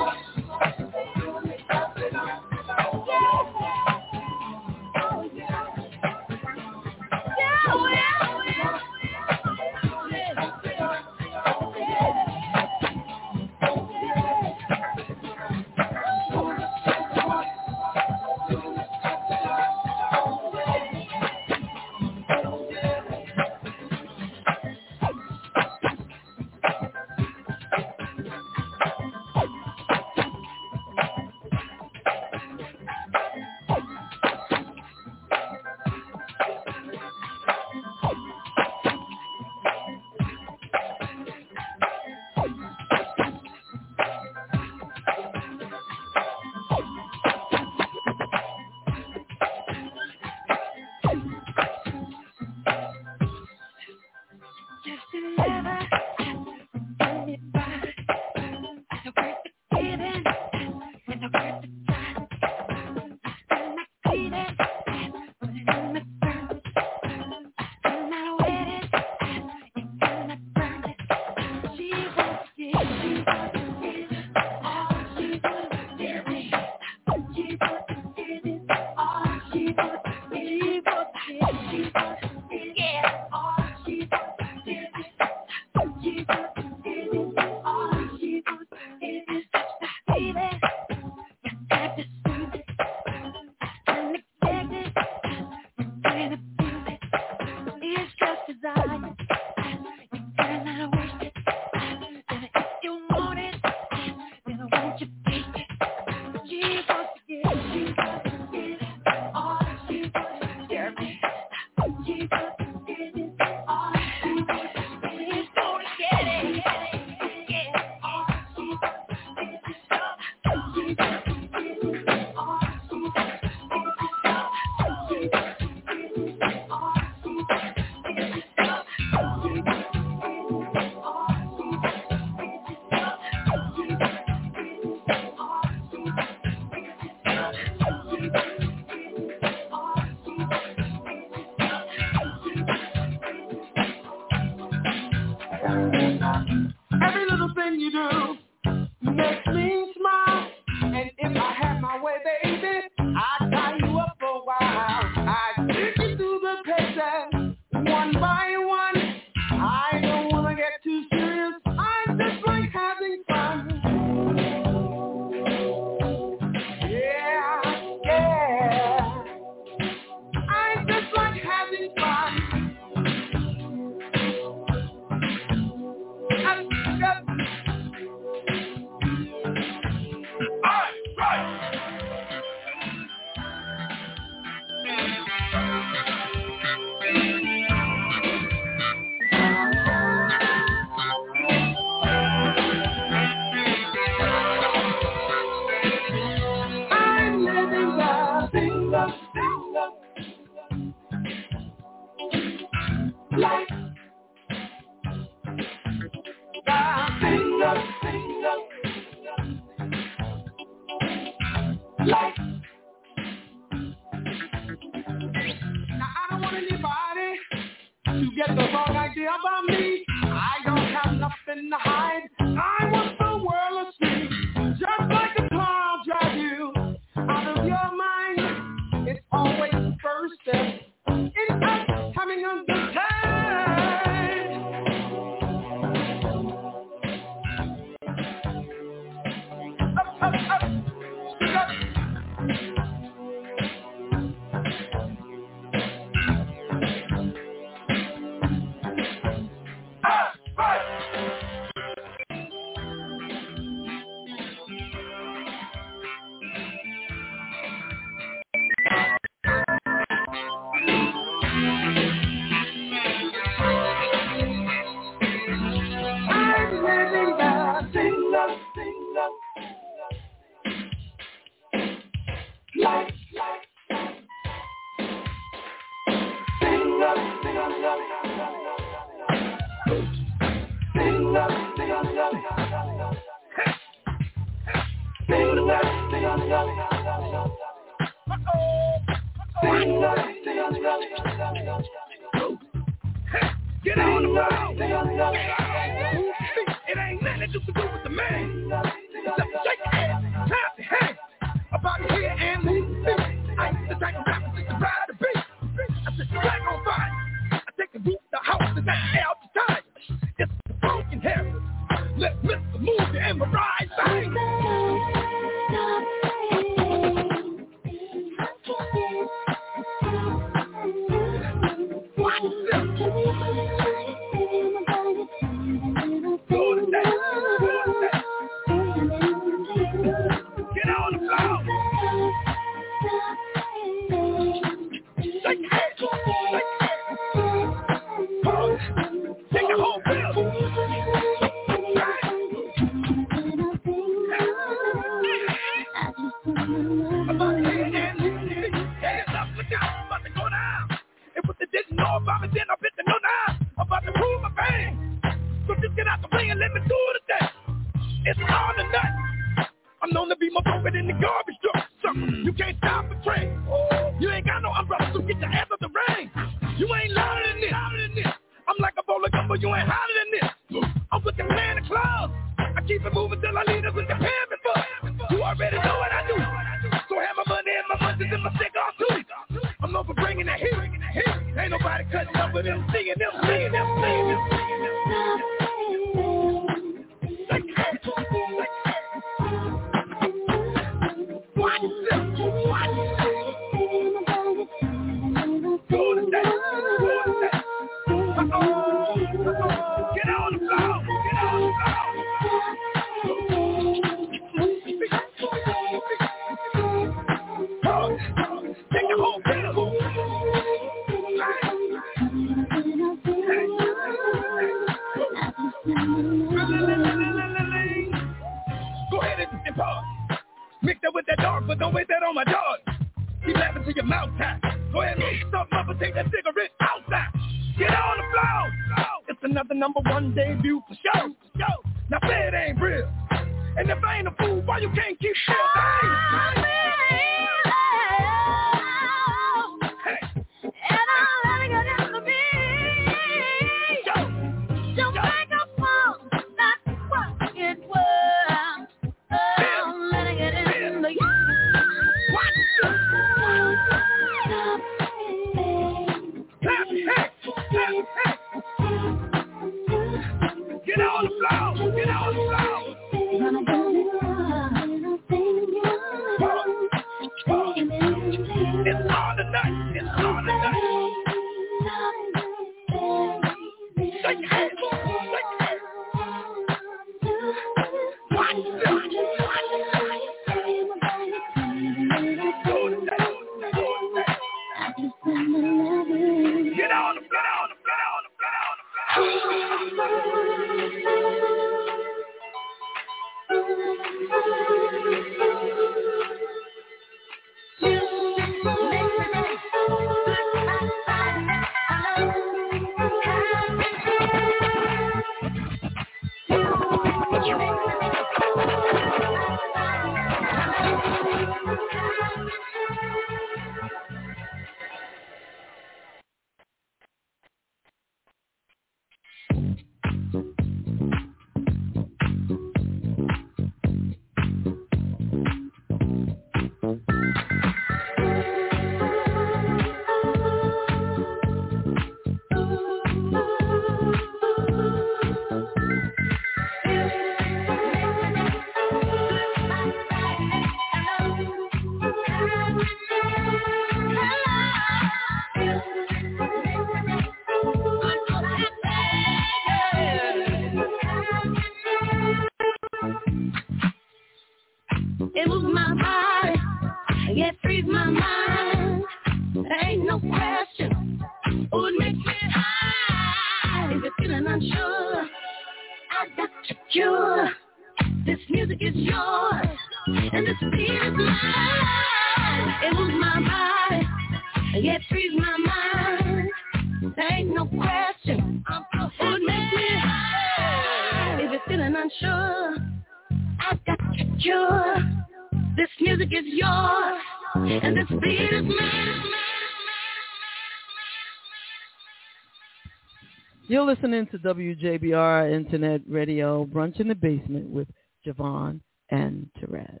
Listening to WJBR Internet Radio, Brunch in the Basement with JaVonne and Terez.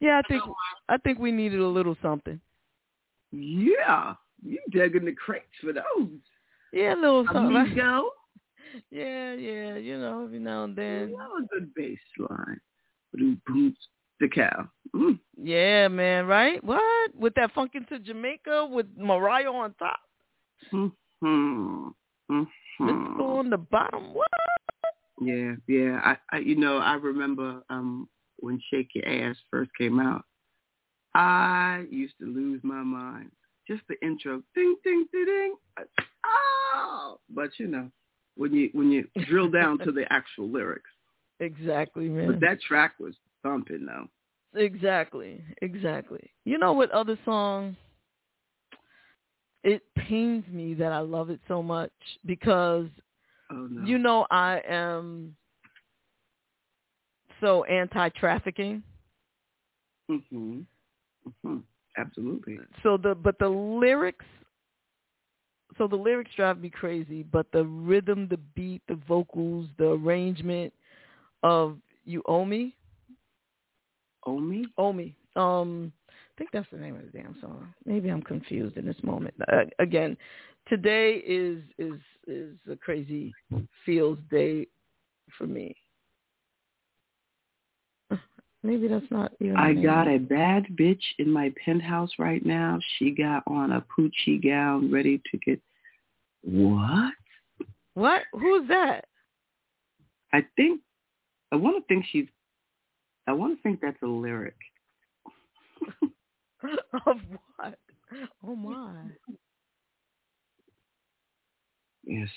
Yeah, I think I think we needed a little something. Yeah, you digging the crates for those. Yeah, a little something. Amigo. Yeah, yeah, you know, every now and then. That was a good bass line. Boom, the cow. Mm. Yeah, man, right? What? With that funk into Jamaica with Mariah on top. Mm-hmm. Mm-hmm. Mr. on the bottom. What? Yeah, yeah. I, I, you know, I remember um when Shake Your Ass first came out. I used to lose my mind. Just the intro, ding, ding, ding, ding. Oh, but you know, when you when you drill down to the actual lyrics. Exactly, man. But that track was thumping though. Exactly, exactly. You know what other song? It pains me that I love it so much because Oh no. you know I am so anti-trafficking. Mhm. Mhm. Absolutely. So the but the lyrics so the lyrics drive me crazy, but the rhythm, the beat, the vocals, the arrangement of "You Owe Me," Owe me? "Owe Me." Um, think that's the name of the damn song. Maybe I'm confused in this moment. Uh, again, today is is is a crazy feels day for me. Maybe that's not even. I got a bad bitch in my penthouse right now. She got on a poochie gown ready to get what? What? Who's that? I think I want to think she's I want to think that's a lyric. of what? Oh my. Yes.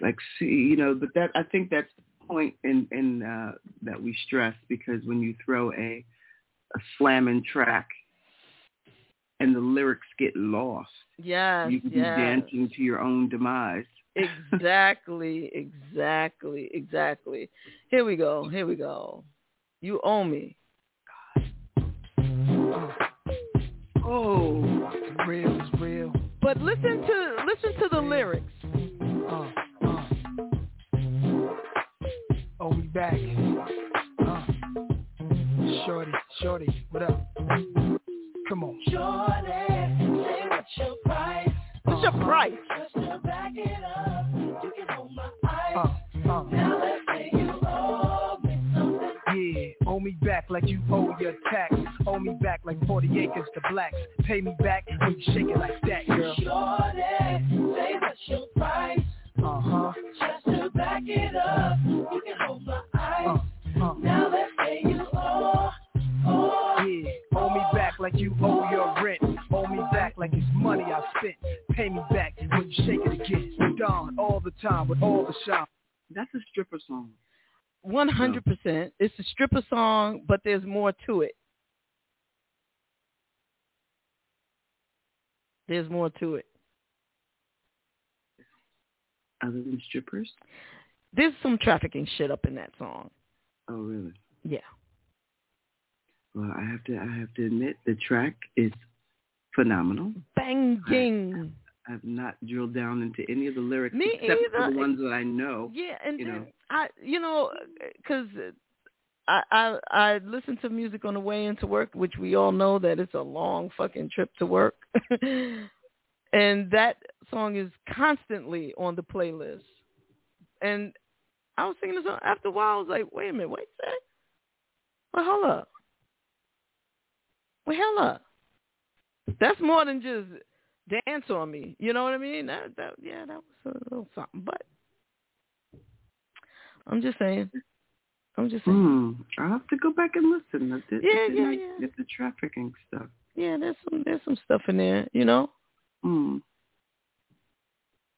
Like see, you know, but that I think that's the point in in uh that we stress because when you throw a a slamming track and the lyrics get lost, Yes. you can be dancing to your own demise. exactly, exactly, exactly. Here we go. Here we go. You owe me. Oh, real is real. But listen to listen to the lyrics. Uh, uh. Oh, we back. Uh. Shorty, shorty, what up? Come on. Shorty, say what's your price? What's your price? Just to back it up, you can hold my Uh, uh. Now let's say you owe me something. Yeah, owe me back like you owe your tax. Owe me back like 40 acres to blacks. Pay me back when you shake it like that, girl. Shorty, say what's your price? Uh-huh. Just to back it up, you can hold my eyes. Uh, uh. Now let's say you owe, owe. Yeah, owe me back like you owe your rent. Owe me back like it's money I spent. Pay me back when you shake it again. Dawn all the time with all the shine. That's a stripper song. One hundred percent. It's a stripper song, but there's more to it. There's more to it. Other than strippers? There's some trafficking shit up in that song. Oh, really? Yeah. Well, I have to. I have to admit, the track is phenomenal. Banging. I have not drilled down into any of the lyrics Me except for the ones that I know. Yeah, and you know. I, you know, because I, I I listen to music on the way into work, which we all know that it's a long fucking trip to work, and that song is constantly on the playlist. And I was singing the song after a while. I was like, wait a minute, wait a sec. Well, hold up. Well, hell up. That's more than just dance on me. You know what I mean? That, that yeah, that was a little something. But I'm just saying. I'm just saying. Hmm. I'll have to go back and listen. The, Yeah, yeah, night- yeah. The trafficking stuff. Yeah, there's some there's some stuff in there, you know. Hmm.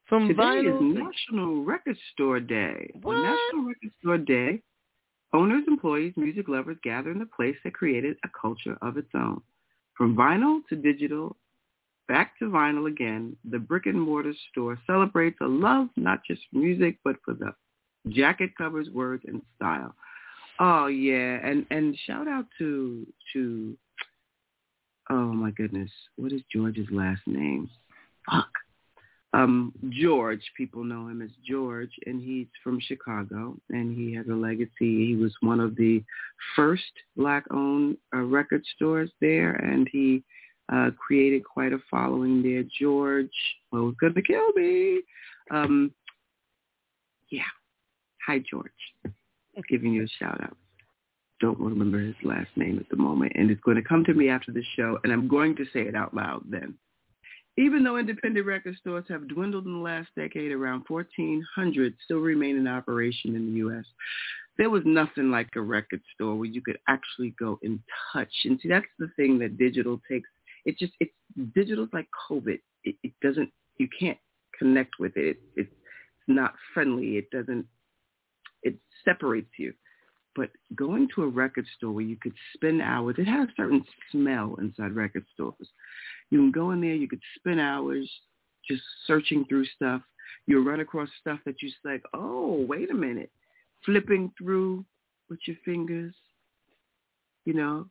From Today vinyl. is to- National Record Store Day. What? On National Record Store Day, owners, employees, music lovers gather in a place that created a culture of its own. From vinyl to digital, back to vinyl again, the brick and mortar store celebrates a love not just for music, but for the jacket covers, words, and style. Oh yeah, and and shout out to to oh my goodness, what is George's last name? Fuck. Um, George, people know him as George, and he's from Chicago, and he has a legacy. He was one of the first black-owned uh, record stores there, and he uh, created quite a following there. George, well, was to kill me. Um, yeah. Hi, George. Giving you a shout out. Don't remember his last name at the moment, and it's going to come to me after the show, and I'm going to say it out loud then. Even though independent record stores have dwindled in the last decade, around 1,400 still remain in operation in the U.S. There was nothing like a record store where you could actually go and touch. And see, that's the thing that digital takes. It just, it's digital's like COVID. It, it doesn't, you can't connect with it. it. It's not friendly. It doesn't, it separates you. But going to a record store where you could spend hours, it has a certain smell inside record stores. You can go in there, you could spend hours just searching through stuff. You'll run across stuff that you like, oh, wait a minute. Flipping through with your fingers, you know.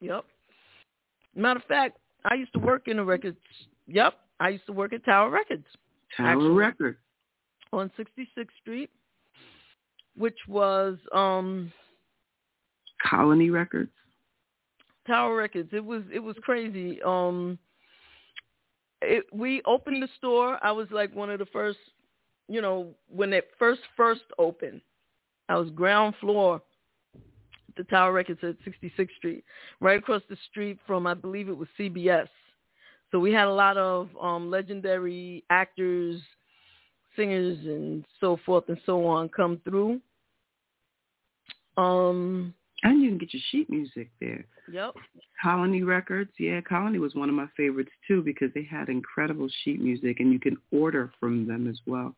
Yep. Matter of fact, I used to work in the records. Yep, I used to work at Tower Records. Tower Actually. Record. on 66th Street, which was um Colony Records. Tower Records. It was it was crazy. Um it, we opened the store. I was like one of the first, you know, when it first first opened. I was ground floor the Tower Records at 66th Street, right across the street from I believe it was CBS. So we had a lot of um legendary actors, singers and so forth and so on come through. Um And you can get your sheet music there. Yep. Colony Records, yeah, Colony was one of my favorites too because they had incredible sheet music and you can order from them as well.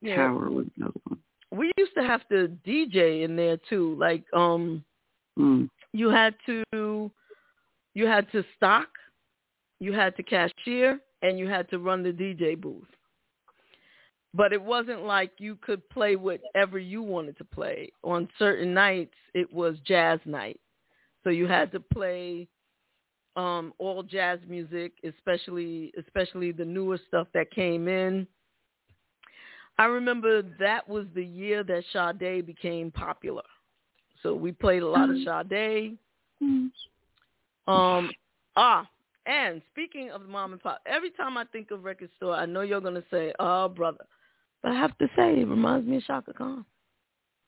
Yeah. Tower was another one. We used to have to DJ in there too. Like um Mm. you had to you had to stock, you had to cashier, and you had to run the DJ booth. But it wasn't like you could play whatever you wanted to play. On certain nights, it was jazz night, so you had to play um, all jazz music, especially especially the newer stuff that came in. I remember that was the year that Sade became popular. So we played a lot of Sade. Um, ah, And speaking of mom and pop, every time I think of record store, I know you're gonna say, "Oh, brother," but I have to say, it reminds me of Chaka Khan.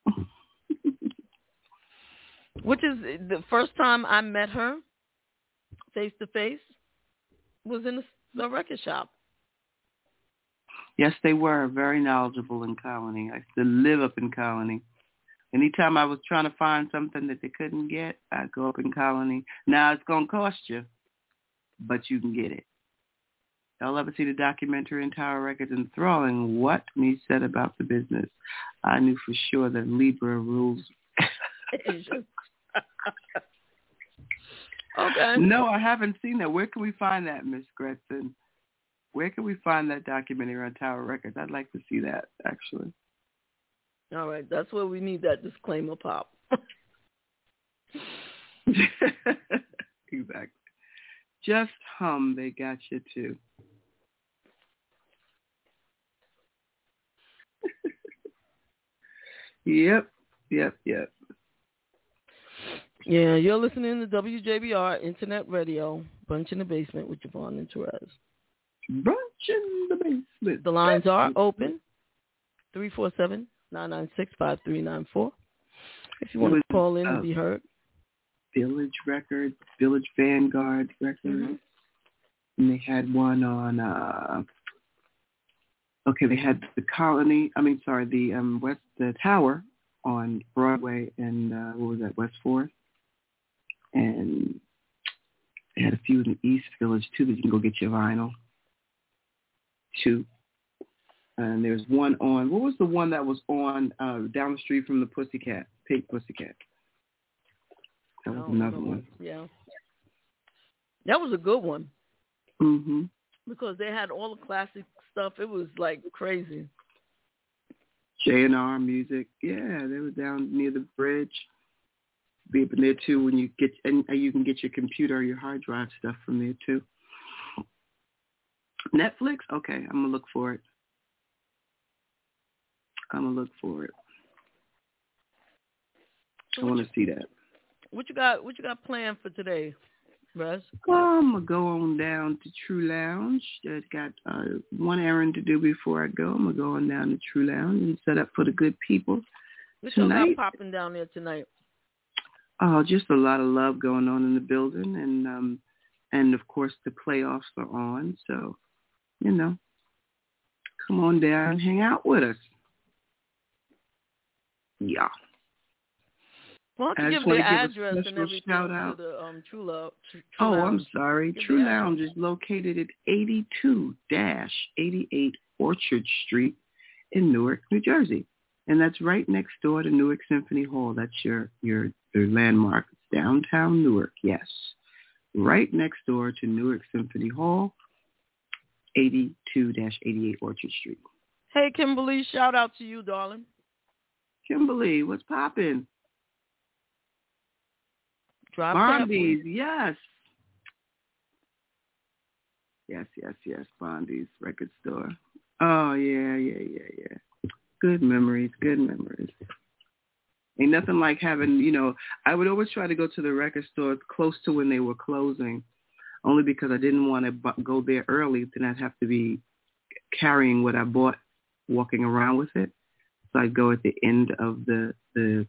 Which is the first time I met her face to face was in the record shop. Yes, they were very knowledgeable in Colony. I used to live up in Colony. Anytime I was trying to find something that they couldn't get, I'd go up in Colony. Now it's gonna cost you, but you can get it. Y'all ever see the documentary in Tower Records enthralling what me said about the business? I knew for sure that Libra rules. okay. No, I haven't seen that. Where can we find that, Miss Gretson? Where can we find that documentary on Tower Records? I'd like to see that actually. All right, that's where we need that disclaimer pop. exactly. Just hum, they got you too. yep, yep, yep. Yeah, you're listening to WJBR Internet Radio, Bunch in the Basement with JaVonne and Terez. Brunch in the Basement. The lines are open, 347 996-5394. If you want to call in uh, and be heard. Village Records, Village Vanguard Records. Mm-hmm. And they had one on, uh, okay, they had the Colony, I mean, sorry, the um, West, the Tower on Broadway and, uh, what was that, West 4th? And they had a few in the East Village, too, that you can go get your vinyl. Two and there's one on what was the one that was on uh, down the street from the Pussycat, Pink Pussycat. That was another one. Yeah, that was a good one. Mhm. Because they had all the classic stuff. It was like crazy. J and R music, yeah, they were down near the bridge. Be up in there too when you get and you can get your computer or your hard drive stuff from there too. Netflix, okay, I'm gonna look for it. I'm gonna look for it. So I want to see that. What you got? What you got planned for today, Russ? I'm gonna go on down to True Lounge. I've got uh, one errand to do before I go. I'm gonna go on down to True Lounge and set up for the good people what tonight. popping down there tonight? Oh, just a lot of love going on in the building, and um, and of course the playoffs are on. So, you know, come on down and hang out with us. Yeah. Why don't you give the address and everything shout out. to the um, True, Lo- True, True Oh, Lounge. I'm sorry. Give True Lounge is located at 82-88 Orchard Street in Newark, New Jersey. And that's right next door to Newark Symphony Hall. That's your, your, your landmark. It's downtown Newark, yes. Right next door to Newark Symphony Hall, 82-88 Orchard Street. Hey, Kimberly, shout out to you, darling. Kimberly, what's popping? Drop Bondy's, yes. Yes, yes, yes. Bondy's record store. Oh yeah, yeah, yeah, yeah. Good memories, good memories. Ain't nothing like having, you know, I would always try to go to the record store close to when they were closing, only because I didn't want to go there early. Then I'd have to be carrying what I bought, walking around with it. So I'd go at the end of the the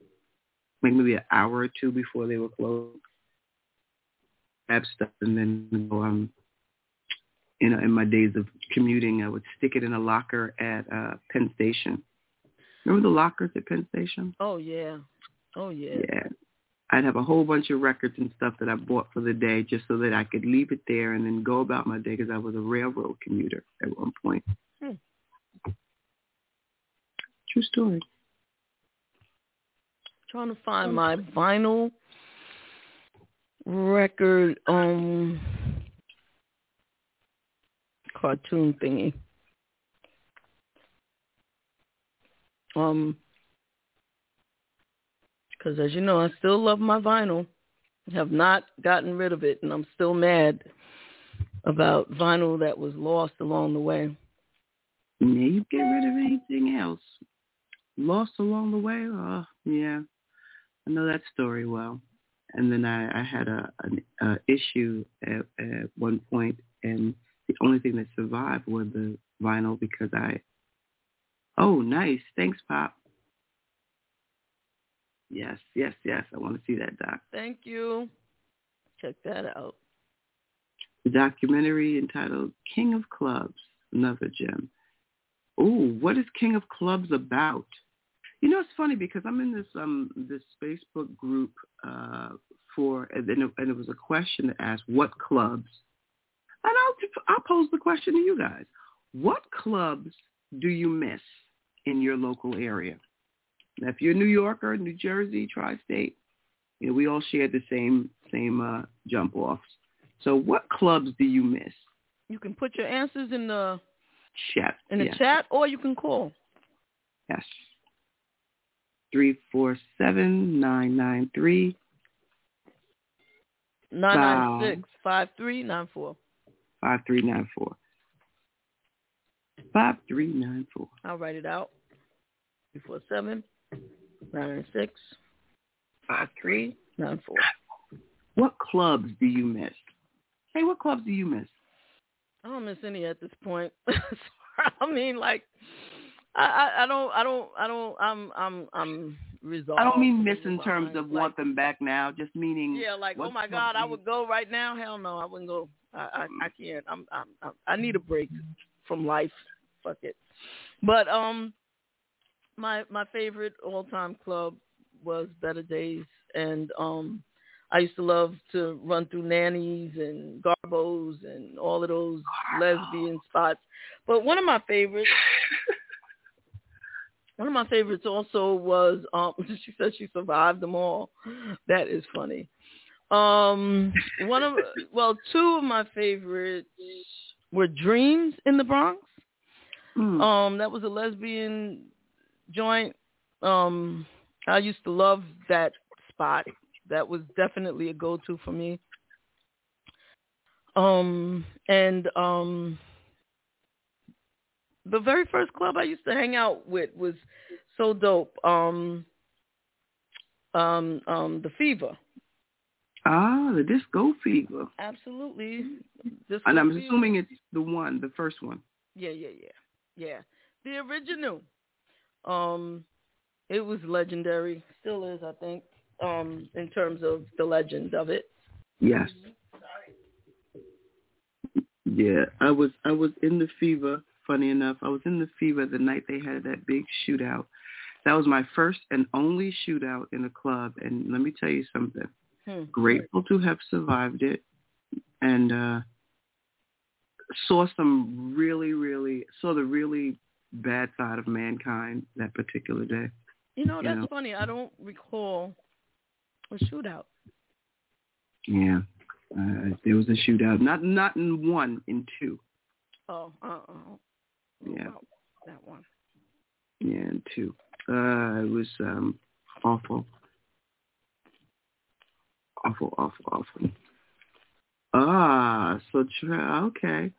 like maybe an hour or two before they were closed, grab stuff, and then go um you know in my days of commuting, I would stick it in a locker at uh Penn Station. Remember the lockers at Penn Station? Oh yeah, oh yeah. Yeah. I'd have a whole bunch of records and stuff that I bought for the day just so that I could leave it there and then go about my day because I was a railroad commuter at one point. Hmm. True story. Trying to find my vinyl record um cartoon thingy. Um, because as you know, I still love my vinyl. Have not gotten rid of it, and I'm still mad about vinyl that was lost along the way. Yeah, you get rid of anything else lost along the way? Oh, yeah. I know that story well. and then I, I had a an a issue at, at one point, and the only thing that survived was the vinyl because I. Oh, nice! Thanks, Pop. Yes, yes, yes. I want to see that doc. Thank you. Check that out. The documentary entitled "King of Clubs," another gem. Ooh, what is King of Clubs about? You know, it's funny because I'm in this um this Facebook group uh for and then it, and it was a question that asked what clubs, and I'll I'll pose the question to you guys: What clubs do you miss in your local area? Now, if you're a New Yorker, New Jersey, tri-state, you know, we all share the same same uh, jump offs. So, what clubs do you miss? You can put your answers in the Chat in the yes. chat, or you can call. Yes. Three four seven nine nine three Nine nine six five three nine four. five three nine four. Five three nine four. I'll write it out. Three four seven nine six five three nine four. What clubs do you miss? Hey, what clubs do you miss? I don't miss any at this point. I mean, like, I, I, I don't, I don't, I don't. I'm, I'm, I'm resolved. I don't mean miss in terms of want them back now, just meaning Yeah, like, oh my God, I would go right now. Hell no, I wouldn't go. I, I, I can't. I'm, I'm, I'm, I need a break from life. Fuck it. But um, my my favorite all time club was Better Days, and um, I used to love to run through Nannies and Garbos and all of those lesbian spots. But one of my favorites. One of my favorites also was um she said she survived them all. That is funny. Um one of well, two of my favorites were Dreams in the Bronx. Um that was a lesbian joint. Um I used to love that spot. That was definitely a go-to for me. Um and um the very first club I used to hang out with was so dope. Um, um, um, the Fever. Ah, the Disco Fever. Absolutely. Disco And I'm Fever. assuming it's the one, the first one. Yeah, yeah, yeah, yeah. The original. Um, it was legendary. Still is, I think. Um, in terms of the legend of it. Yes. Yeah, I was I was in the fever. Funny enough, I was in the fever the night they had that big shootout. That was my first and only shootout in a club, and let me tell you something. Hmm. Grateful to have survived it, and uh saw some really, really saw the really bad side of mankind that particular day. You know, You that's know. funny. I don't recall a shootout. Yeah, uh, there was a shootout. Not not in one, in two. Oh, uh, uh, Yeah. that one. Yeah, and two. Uh, it was um, awful. Awful, awful, awful. Ah, so tra- okay.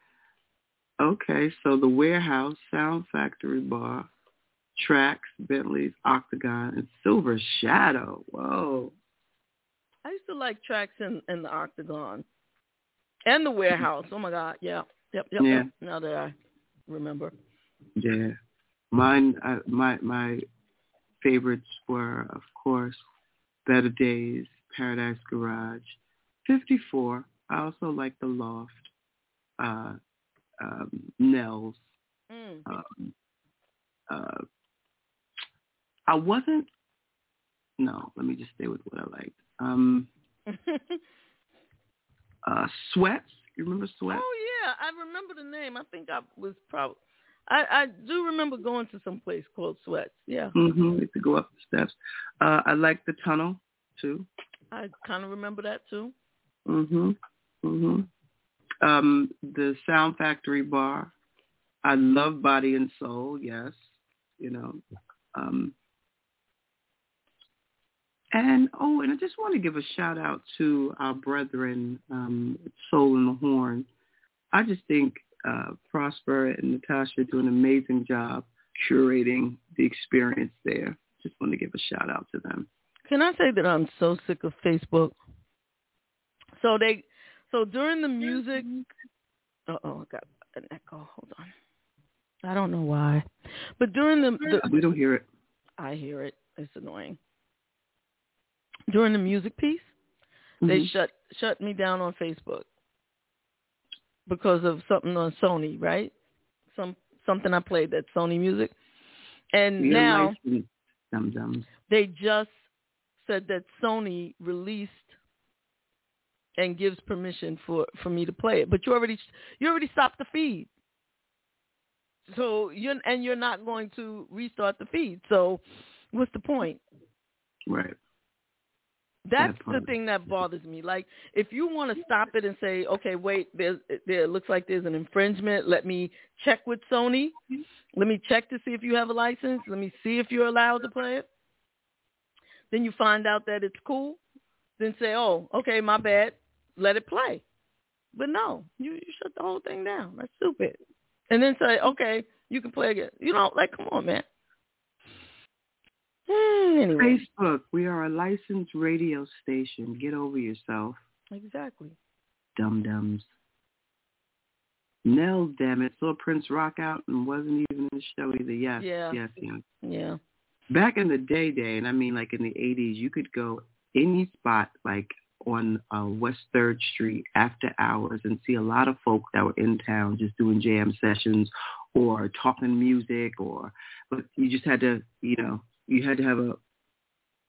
Okay, so the warehouse, Sound Factory Bar, Tracks, Bentley's, Octagon, and Silver Shadow. Whoa. I used to like tracks in, in the Octagon and the warehouse. Oh my God, yeah, yep, yep. Yeah. yep. Now that I remember, Yeah. Mine, uh, my my favorites were, of course, Better Days, Paradise Garage, 54. I also like The Loft, uh, um, Nell's. mm. Um, uh, I wasn't. No, let me just stay with what I liked. Um, uh, Sweats. You remember Sweats? oh yeah, I remember the name. I think I was probably. I I do remember going to some place called Sweats. Yeah, Mm-hmm. To go up the steps. Uh, I like the tunnel too. I kind of remember that too. Mhm. Mhm. Um, the Sound Factory bar. I love Body and Soul. Yes, you know. Um, and oh, and I just want to give a shout out to our brethren, um, Soul in the Horn. I just think uh, Prosper and Natasha do an amazing job curating the experience there. Just want to give a shout out to them. Can I say that I'm so sick of Facebook? So they, so during the music, uh oh, I got an echo. Hold on. I don't know why, but during the, the we don't hear it. I hear it. It's annoying. During the music piece, they Mhm. shut shut me down on Facebook because of something on Sony, right? Some something I played that Sony music, and now they just said that Sony released and gives permission for for me to play it, but you already you already stopped the feed. So you're and you're not going to restart the feed. So what's the point? Right. That's the thing that bothers me. Like, if you want to stop it and say, okay, wait, there's, there it looks like there's an infringement. Let me check with Sony. Let me check to see if you have a license. Let me see if you're allowed to play it. Then you find out that it's cool. Then say, oh, okay, my bad. Let it play. But no, you, you shut the whole thing down. That's stupid. And then say, okay, you can play again. You know, like, come on, man. Anyway. Facebook, we are a licensed radio station. Get over yourself, Exactly. dum-dums. Nell, damn it, saw Prince rock out and wasn't even in the show either. Yes, Yeah. yes, yes. Yeah. Back in the day, day, and I mean like in the 80s, you could go any spot like on uh, West 3rd Street after hours and see a lot of folk that were in town just doing jam sessions or talking music or, but you just had to, you know, you had to have a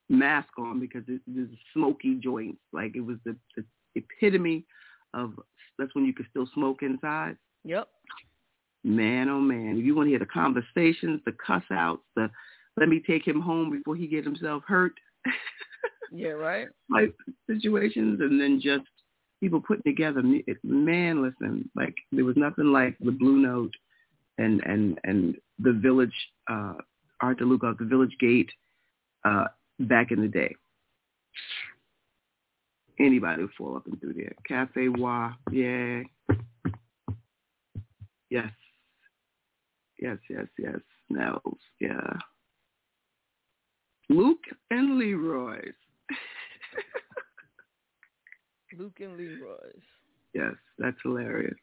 mask on because it, was smoky joints. Like it was the, the epitome of, that's when you could still smoke inside. Yep. Man, oh man, if you want to hear the conversations, the cuss outs, the let me take him home before he get himself hurt, Yeah, right? like situations, and then just people putting together. Man, listen, like there was nothing like the Blue Note and and and the Village uh, Art DeLuca, the Village Gate uh, back in the day. Anybody would fall up and through there. Cafe Wha, yeah. Yes. Yes, yes, yes. Nell's, yeah. Luke and Leroy's. Luke and Leroy's. Yes, that's hilarious.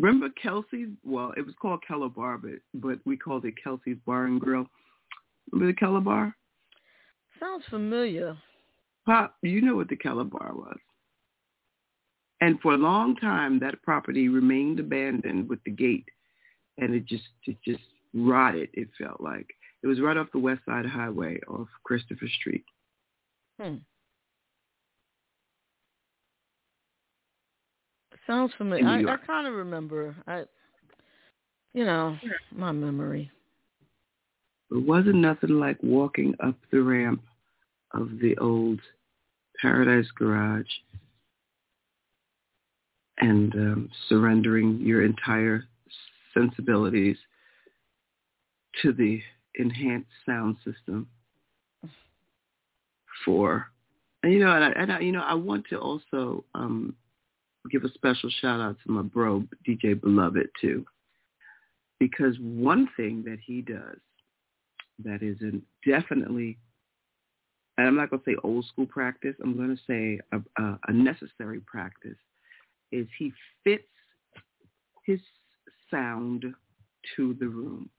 Remember Kelsey's? Well, it was called Keller Bar, but, but we called it Kelsey's Bar and Grill. Remember the Keller Bar? Sounds familiar. Pop, you know what the Keller Bar was. And for a long time, that property remained abandoned with the gate, and it just it just rotted. It felt like it was right off the West Side Highway, off Christopher Street. Hmm. Sounds familiar. I, I kind of remember. I, you know, my memory. It wasn't nothing like walking up the ramp of the old Paradise Garage and um, surrendering your entire sensibilities to the enhanced sound system for and you know and I, and I you know I want to also um give a special shout out to my bro DJ Beloved too. Because one thing that he does that is definitely and I'm not going to say old school practice I'm going to say a, a, a necessary practice is he fits his sound to the room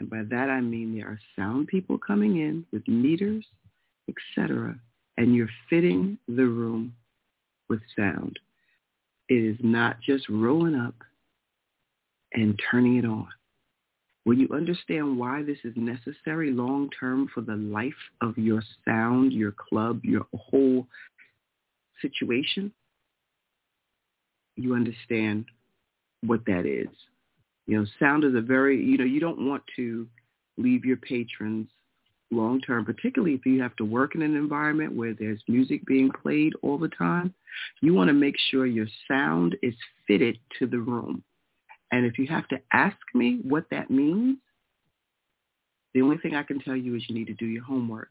and by that I mean there are sound people coming in with meters, etc. And you're fitting the room with sound. It is not just rolling up and turning it on. When you understand why this is necessary long term for the life of your sound, your club, your whole situation, you understand what that is. You know, sound is a very, you know, you don't want to leave your patrons long term, particularly if you have to work in an environment where there's music being played all the time. You want to make sure your sound is fitted to the room. And if you have to ask me what that means, the only thing I can tell you is you need to do your homework.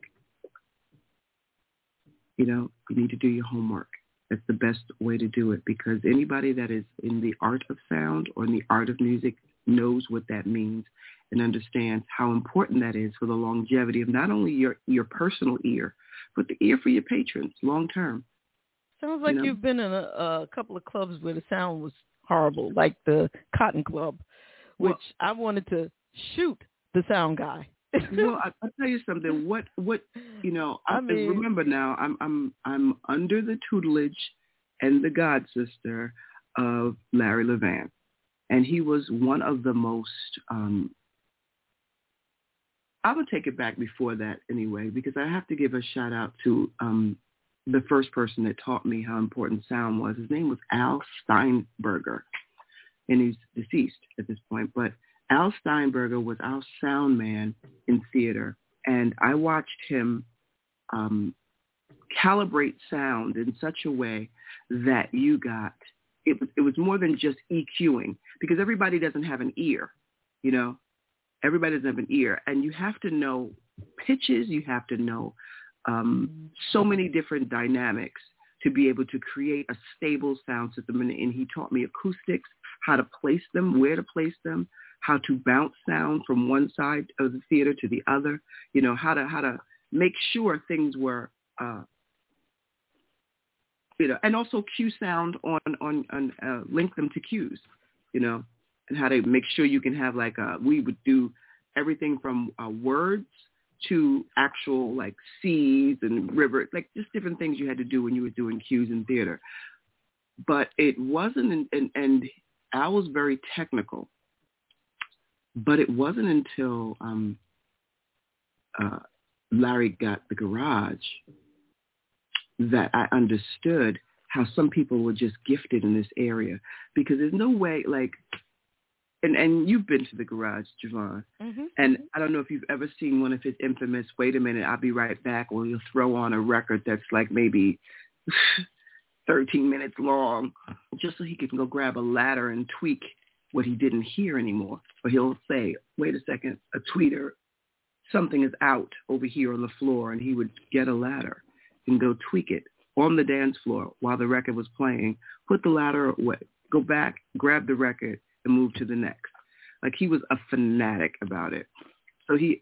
You know, you need to do your homework. That's the best way to do it because anybody that is in the art of sound or in the art of music knows what that means and understands how important that is for the longevity of not only your, your personal ear, but the ear for your patrons long term. Sounds like you know? you've been in a, a couple of clubs where the sound was horrible, like the Cotton Club, which Well- I wanted to shoot the sound guy. well, I, I'll tell you something. What what you know? I I, mean- remember now. I'm I'm I'm under the tutelage and the god sister of Larry Levan, and he was one of the most. um I would take it back before that anyway, because I have to give a shout out to um the first person that taught me how important sound was. His name was Al Steinberger, and he's deceased at this point, but Al Steinberger was our sound man in theater, and I watched him um, calibrate sound in such a way that you got it was it was more than just EQing because everybody doesn't have an ear, you know. Everybody doesn't have an ear, and you have to know pitches. You have to know um, so many different dynamics to be able to create a stable sound system. And, and he taught me acoustics, how to place them, where to place them, how to bounce sound from one side of the theater to the other, you know, how to how to make sure things were uh you know, and also cue sound on on on uh, link them to cues, you know, and how to make sure you can have like uh we would do everything from uh, words to actual like seas and river, like just different things you had to do when you were doing cues in theater. But it wasn't, and, and Al was very technical but it wasn't until um, uh, Larry got the garage that I understood how some people were just gifted in this area because there's no way like and and you've been to the garage, JaVonne. Mm-hmm. And I don't know if you've ever seen one of his infamous wait a minute, I'll be right back or he'll throw on a record that's like maybe 13 minutes long just so he can go grab a ladder and tweak what he didn't hear anymore. Or he'll say, wait a second, a tweeter, something is out over here on the floor, and he would get a ladder and go tweak it on the dance floor while the record was playing, put the ladder away, go back, grab the record, and move to the next. Like he was a fanatic about it. So he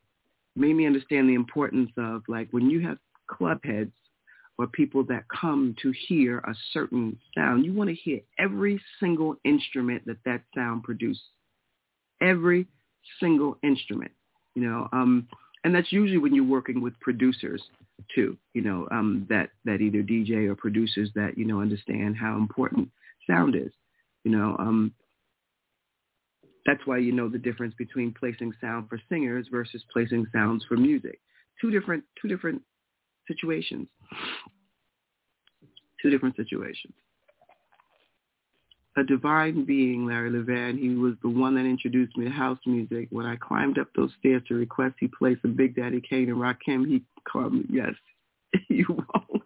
made me understand the importance of like when you have club heads or people that come to hear a certain sound, you want to hear every single instrument that that sound produces. Every single instrument, you know, um, and that's usually when you're working with producers too, you know, um, that, that either DJ or producers that, you know, understand how important sound is, you know, um, that's why you know the difference between placing sound for singers versus placing sounds for music. Two different, two different situations. Two different situations. A divine being, Larry Levan, he was the one that introduced me to house music. When I climbed up those stairs to request he play some Big Daddy Kane and Rakim, he called me, yes, you won't.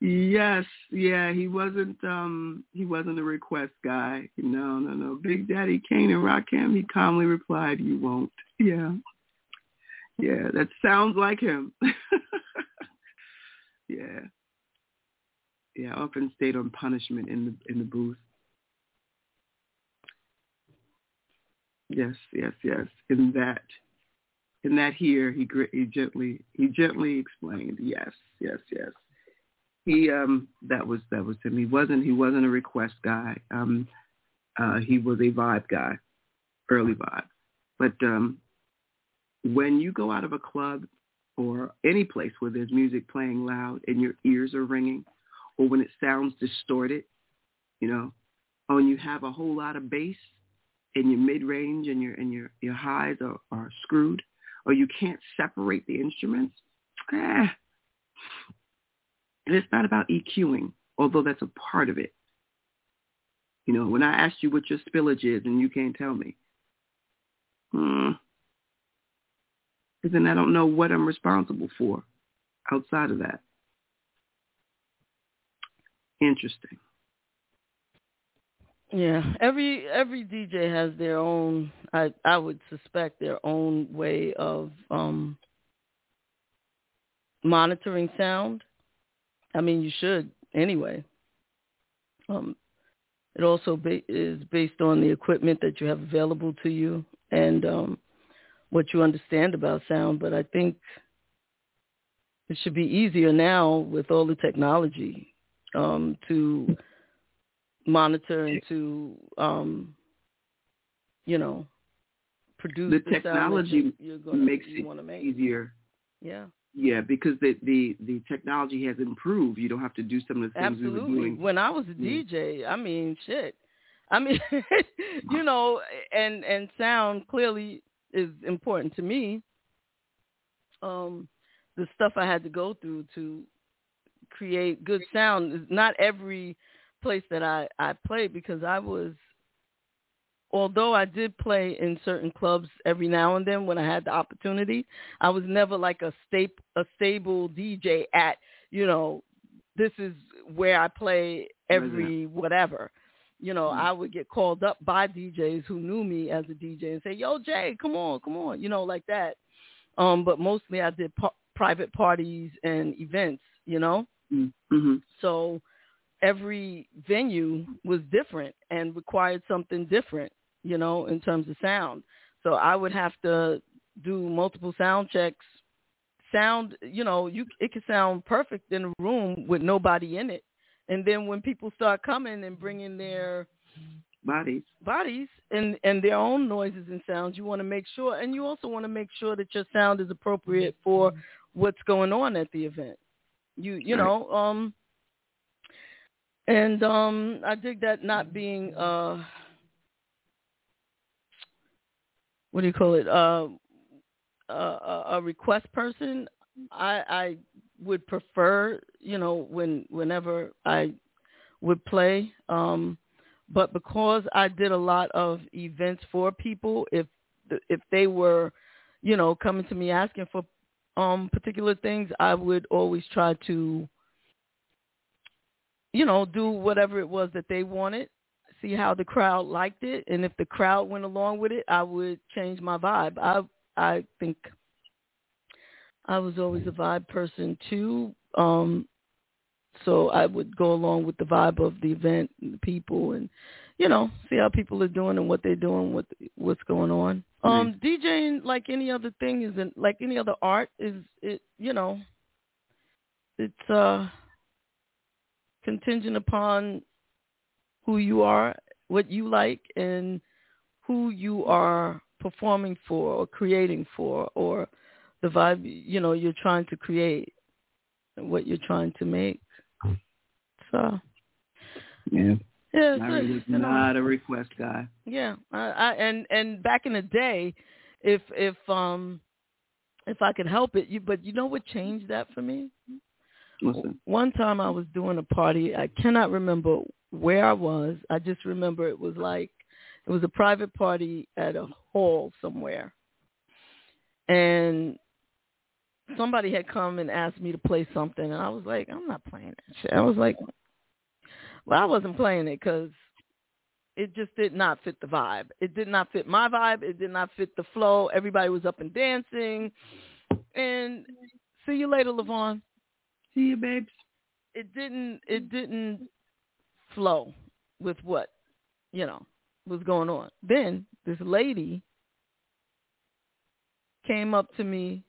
Yes, yeah, he wasn't um he wasn't a request guy. No, no, no. Big Daddy Kane and Rakim, he calmly replied, You won't. Yeah. Yeah, that sounds like him. yeah. Yeah, often stayed on punishment in the in the booth. Yes, yes, yes. In that, in that here, he he gently he gently explained. Yes, yes, yes. He um that was that was him. He wasn't he wasn't a request guy. Um, uh, he was a vibe guy, early vibe. But um, when you go out of a club or any place where there's music playing loud and your ears are ringing, or when it sounds distorted, you know, or when you have a whole lot of bass and your mid range and your and your your highs are, are screwed, or you can't separate the instruments. Eh. And it's not about EQing, although that's a part of it. You know, when I ask you what your spillage is and you can't tell me, hmm, then I don't know what I'm responsible for outside of that. Interesting. Yeah, every every DJ has their own. I I would suspect their own way of um monitoring sound. I mean, you should anyway. Um, it also ba- is based on the equipment that you have available to you and um, what you understand about sound. But I think it should be easier now with all the technology um, to monitor and to um, you know produce the the, technology you- you're gonna, makes it make. easier. Yeah, Yeah, because the, the the technology has improved. You don't have to do some of the things we were doing. When I was a. DJ, I mean, shit. I mean, you know, and and sound clearly is important to me. Um, the stuff I had to go through to create good sound is not every place that I I played because I was although I did play in certain clubs every now and then when I had the opportunity, I was never like a sta- a stable DJ at, you know, this is where I play every whatever. You know, I would get called up by DJs who knew me as a DJ and say, "Yo, Jay, come on, come on," you know, like that. Um, but mostly I did pa- private parties and events, you know. Mm-hmm. So every venue was different and required something different, you know, in terms of sound. So I would have to do multiple sound checks. Sound, you know, you it could sound perfect in a room with nobody in it. And then when people start coming and bringing their Bodies. bodies and and their own noises and sounds, you want to make sure and you also want to make sure that your sound is appropriate for what's going on at the event. You you know, um and um I dig that not being uh what do you call it? Uh a, a a request person. I I would prefer, you know, when whenever I would play um but because I did a lot of events for people if if they were, you know, coming to me asking for um particular things, I would always try to you know, do whatever it was that they wanted, see how the crowd liked it, and if the crowd went along with it, I would change my vibe. I I think I was always a vibe person too. Um so I would go along with the vibe of the event and the people and you know, see how people are doing and what they're doing, what what's going on. Um DJing like any other thing isn't like any other art is it you know it's uh contingent upon who you are, what you like, and who you are performing for or creating for, or the vibe you know you're trying to create, what you're trying to make. So Yeah. Yeah, Larry a- was you know, not a request guy. yeah, I, I and and back in the day, if if um if I could help it, you but you know what changed that for me? Listen. One time I was doing a party. I cannot remember where I was. I just remember it was like it was a private party at a hall somewhere. And somebody had come and asked me to play something and I was like, I'm not playing that shit. I was like well, I wasn't playing it cuz it just did not fit the vibe. It did not fit my vibe. It did not fit the flow. Everybody was up and dancing. And see you later, Levon. See you, babes. It didn't. It didn't flow with what you know was going on. Then this lady came up to me,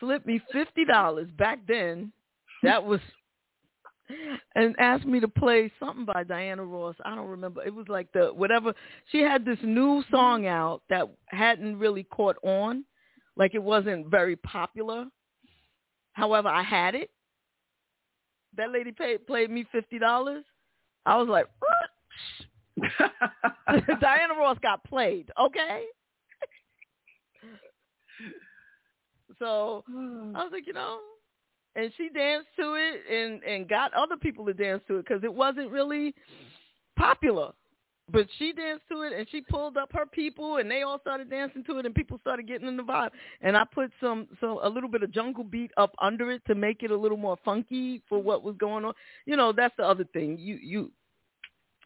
slipped me fifty dollars back then. That was and asked me to play something by Diana Ross. I don't remember. It was like the whatever. She had this new song out that hadn't really caught on. Like it wasn't very popular. However, I had it. That lady paid played me fifty dollars. I was like, Diana Ross got played, okay? so I was like, you know, and she danced to it and and got other people to dance to it because it wasn't really popular. But she danced to it and she pulled up her people and they all started dancing to it and people started getting in the vibe. And I put some so a little bit of jungle beat up under it to make it a little more funky for what was going on. You know, that's the other thing. You you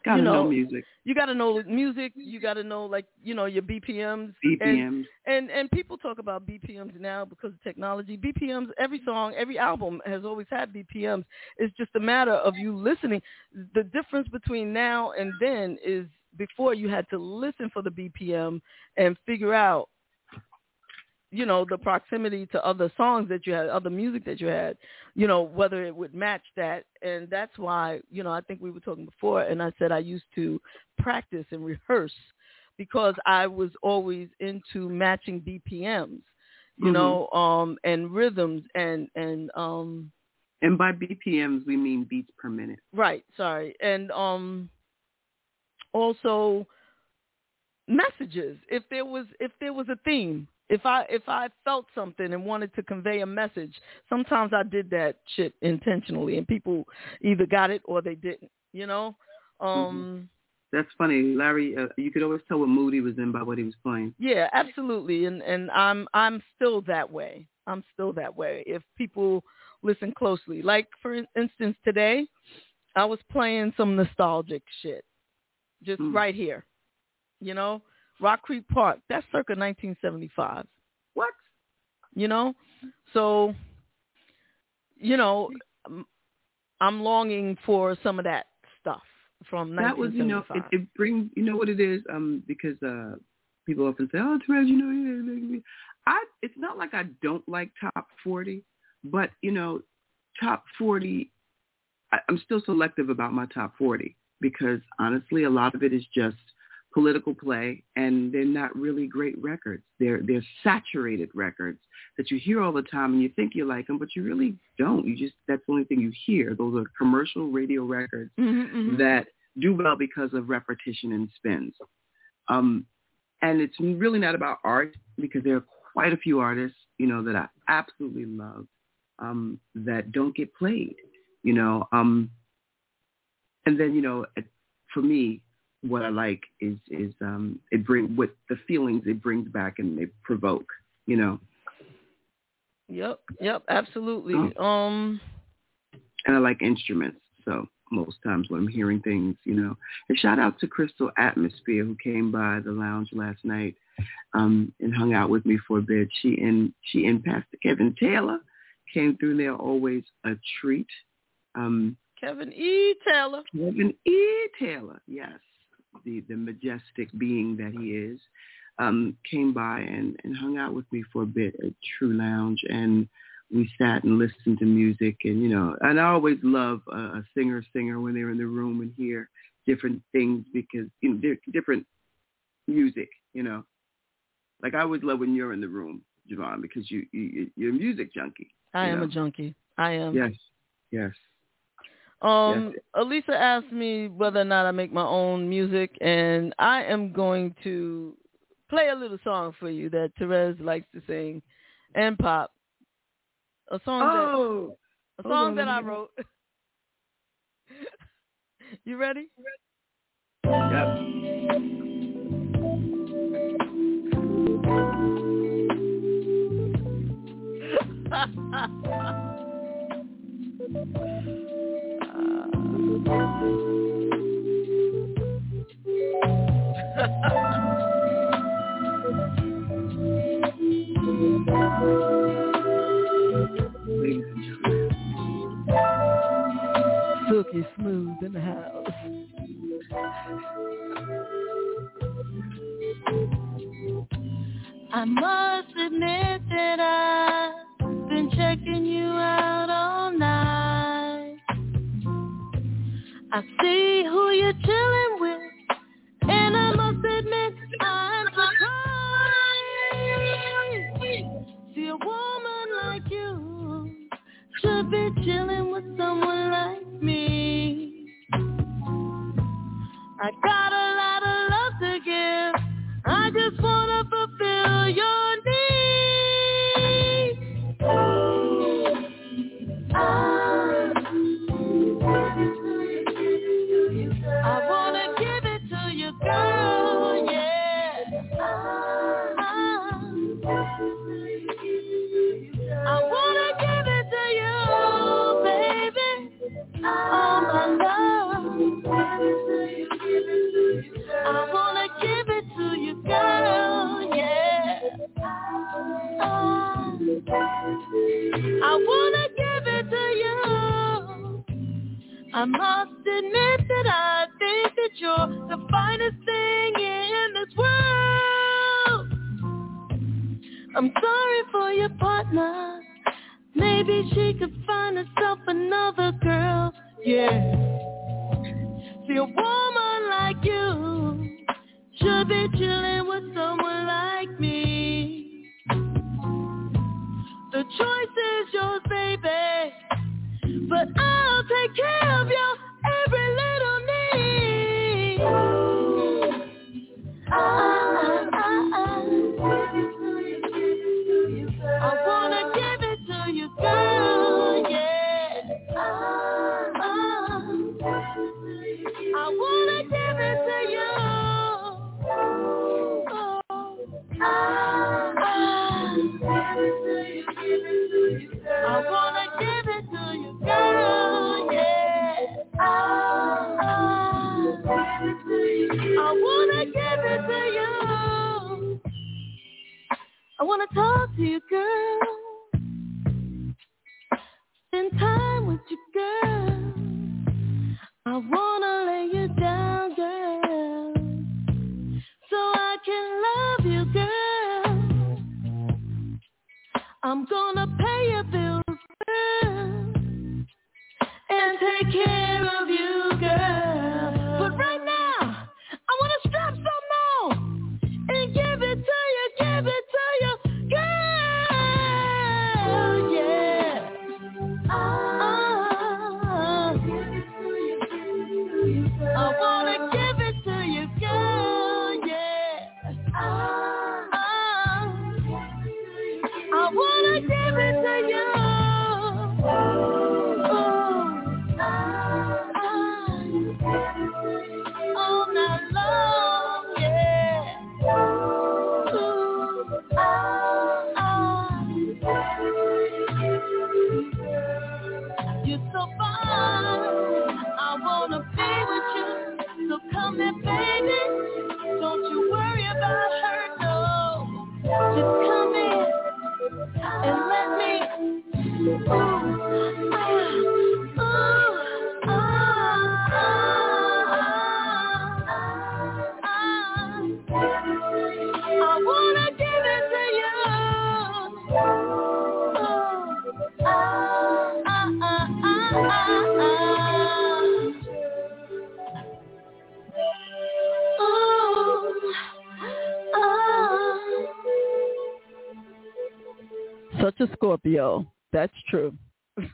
Gotta you know, know music. You got to know music. You got to know like you know your BPMs. BPMs. And, and and people talk about BPMs now because of technology. BPMs. Every song, every album has always had BPMs. It's just a matter of you listening. The difference between now and then is before you had to listen for the BPM and figure out you know the proximity to other songs that you had other music that you had you know whether it would match that and that's why you know i think we were talking before and i said i used to practice and rehearse because i was always into matching bpms you Mhm. know um and rhythms and and um And by BPMs, we mean beats per minute. Right, sorry. And um also messages. If there was if there was a theme, if I if I felt something and wanted to convey a message, sometimes I did that shit intentionally and people either got it or they didn't, you know? Um That's funny, Larry. Uh, you could always tell what mood he was in by what he was playing. Yeah, absolutely. And and I'm I'm still that way. I'm still that way. If people listen closely, like for instance today, I was playing some nostalgic shit, just Mm. right here. You know, Rock Creek Park. That's circa 1975. What? You know, so you know, I'm- longing for some of that stuff from That was, you know, it, it brings, you know what it is, um, because uh, people often say, "Oh, Terez, you know, yeah, I." It's not like I don't like top forty, but you know, top forty. I, I'm still selective about my top forty because honestly, a lot of it is just political play, and they're not really great records. They're they're saturated records that you hear all the time, and you think you like them, but you really don't. You just that's the only thing you hear. Those are commercial radio records Mhm, that do well because of repetition and spins. Um, and it's really not about art because there are quite a few artists, you know, that I absolutely love um, that don't get played, you know. Um, and then, you know, for me, what I like is is um, it bring what the feelings it brings back and they provoke, you know. Yep, yep, absolutely. Um and I like instruments. So most times when I'm hearing things, you know. And shout out to Crystal Atmosphere who came by the lounge last night um, and hung out with me for a bit. She and she and Pastor Kevin Taylor came through there always a treat. Um, Kevin E. Taylor. Kevin E. Taylor, yes, the the majestic being that he is, um, came by and, and hung out with me for a bit at True Lounge, and we sat and listened to music, and you know, and I always love a, a singer singer when they're in the room and hear different things because you know di- different music, you know. Like I always love when you're in the room, JaVonne, because you, you you're a music junkie. I am know? a junkie. I am. Yes, yes. Um, Elisa asked me whether or not I make my own music, and I am going to play a little song for you that Terez likes to sing and pop. A song Oh, that a song on, that I wrote. you ready? Silky smooth in the house. I must admit that I've been checking you out all night. I see who you're chilling with, and I must admit I'm surprised. See a woman like you should be chilling with someone like me. I got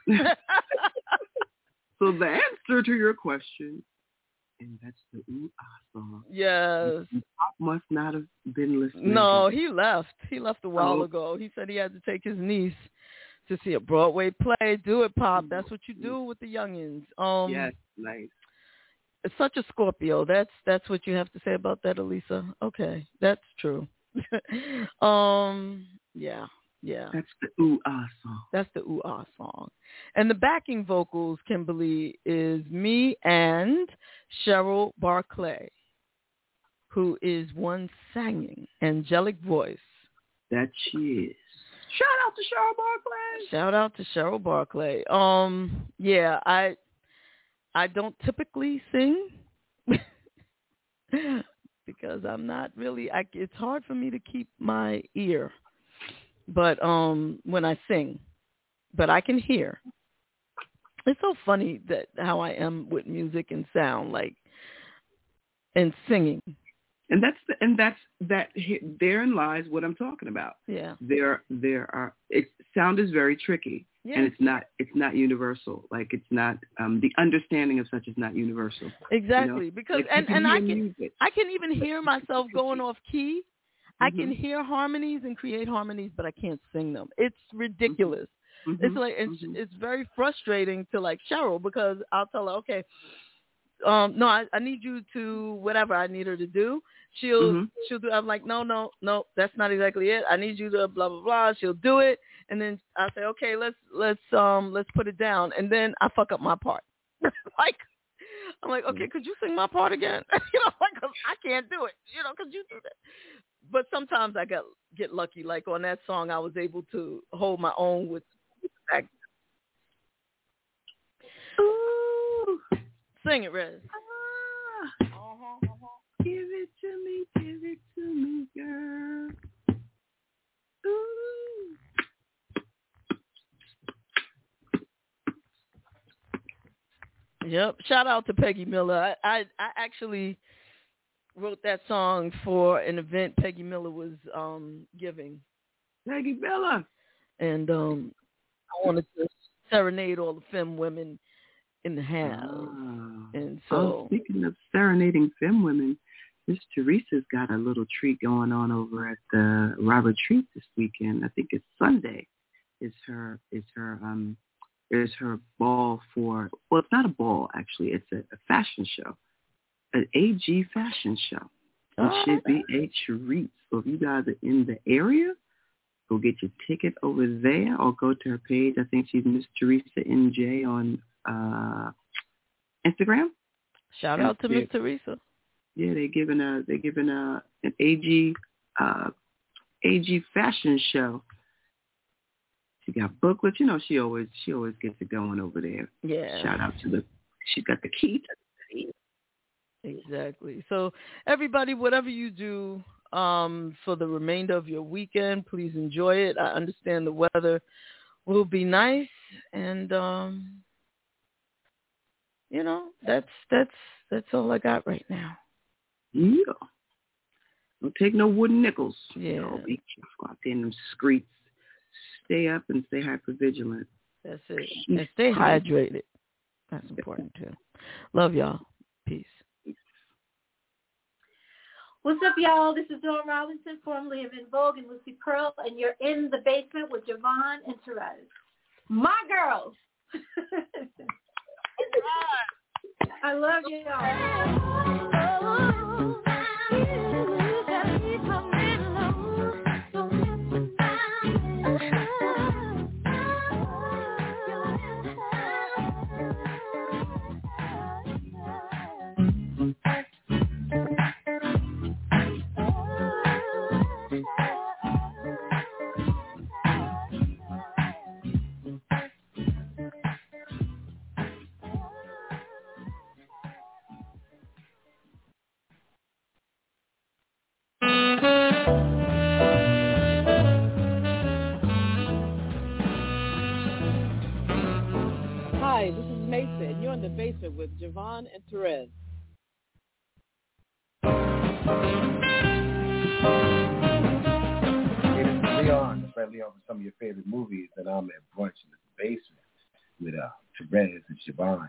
So the answer to your question, and that's the ooh ah song. yes. Pop must not have been listening. No, he left. He left a while Oh. ago. He said he had to take his niece to see a Broadway play. Do it, Pop. That's what you do with the youngins. Um yes, nice. it's such a Scorpio. That's that's what you have to say about that, Elisa. Okay, that's true. um, yeah, yeah. That's the ooh ah song. That's the ooh ah song. And the backing vocals, Kimberly, is me and Cheryl Barclay, who is one singing angelic voice. That she is. Shout out to Cheryl Barclay. Shout out to Cheryl Barclay. Um, yeah, I I don't typically sing because I'm not really. I, it's hard for me to keep my ear, but um, when I sing, but I can hear. It's so funny that how I am with music and sound, like and singing. And that's the, and that's that. Therein lies what I'm talking about. Yeah. There there are. It sound is very tricky, Yeah. and it's not it's not universal. Like it's not um the understanding of such is not universal. Exactly, You know? because Like, and and I can music. I can even hear myself going off key. I can Mhm. hear harmonies and create harmonies, but I can't sing them. It's ridiculous. It's Mhm. like it's it's very frustrating to like Cheryl because I'll tell her, okay, um, no, I, I need you to whatever I need her to do. She'll Mhm. she'll do. I'm like, no, no, no, that's not exactly it. I need you to blah blah blah. She'll do it, and then I say, okay, let's let's um let's put it down, and then I fuck up my part. like I'm like, okay, mm-hmm. could you sing my part again? you know, like I can't do it. You know, could you do that? But sometimes I get get lucky. Like on that song, I was able to hold my own with. Ooh. Sing it, Rez. Ah. Uh-huh, uh-huh. Give it to me, give it to me, girl. Ooh. Yep. Shout out to Peggy Miller. I, I I actually wrote that song for an event Peggy Miller was um giving. Peggy Miller. And um I wanted to serenade all the femme women in the house. Oh. And Oh, so speaking of serenading femme women, Miss Teresa's got a little treat going on over at the Robert Treat this weekend. I think it's Sunday. Is her is her um is her ball for well it's not a ball actually, it's a, a fashion show. An AG fashion show. It Oh, should be a treat. So if you guys are in the area, go get your ticket over there or go to her page. I think she's Miss Teresa NJ on uh Instagram. shout Yeah, out to. Miss Teresa. Yeah, they're giving a they're giving a an AG uh AG fashion show. She got booklets. You know, she always she always gets it going over there. Yeah. Shout out to the she's got the key to the city. Exactly. So everybody, whatever you do um, for the remainder of your weekend, please enjoy it. I understand the weather will be nice, and um, you know that's that's that's all I got right now. Yeah. Don't take no wooden nickels. Yeah. You know, be careful out there in them streets. Stay up and stay hyper vigilant. That's it. And stay hydrated. That's important too. Love y'all. Peace. What's up, y'all? This is Dawn Robinson, formerly of En Vogue and Lucy Pearl, and you're in the basement with JaVonne and Terez. My girls. I love you Hi, I'm at brunch in the basement with uh, Terez and JaVonne.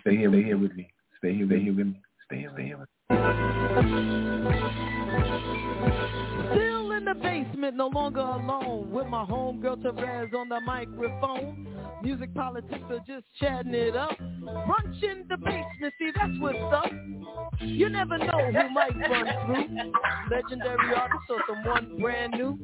Stay here, stay here with me. Stay here, stay here with me. Stay here, stay here with me. Still in the basement, no longer alone. With my homegirl Terez on the microphone. Music politics are just chatting it up. Brunch in the basement, see that's what's up. You never know who might run through. Legendary artist or someone brand new.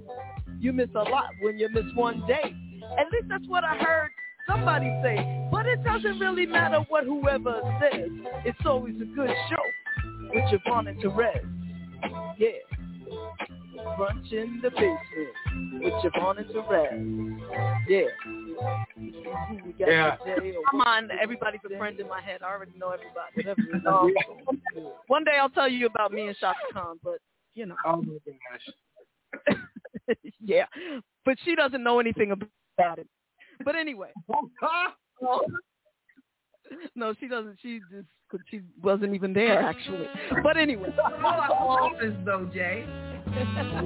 You miss a lot when you miss one day. At least that's what I heard somebody say. But it doesn't really matter what whoever says. It's always a good show with JaVonne and Terez. Yeah. Brunch in the basement with JaVonne and Terez. Yeah. Yeah. the J O- Come on, everybody's a friend in my head. I already know everybody. Um, one day I'll tell you about me and Chaka Khan, but you know. Oh my gosh. yeah, but she doesn't know anything about it. But anyway. no, she doesn't. She just she wasn't even there actually. But anyway. office though, Jay.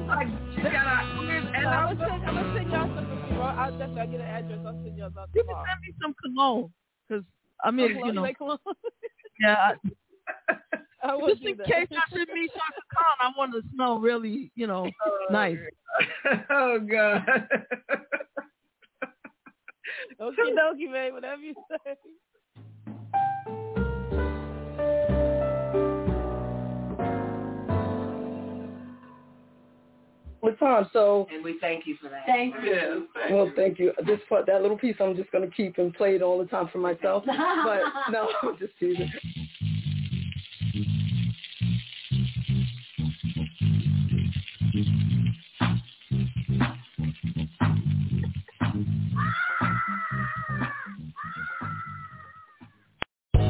like she got and I'm gonna send, I'm gonna send y'all some. tomorrow. I'll definitely get an address. I'll send y'all some You can send me some cologne, cause I mean, oh, you know, yeah. I Just in that. case I should meet Chaka Khan, I want to smell really, you know, nice. oh God. Okie dokie, man. Whatever you say. What time? So And we thank you for that. Thank you. Well, thank you. This part, that little piece, I'm just gonna keep and play it all the time for myself. But no, I'm just teasing.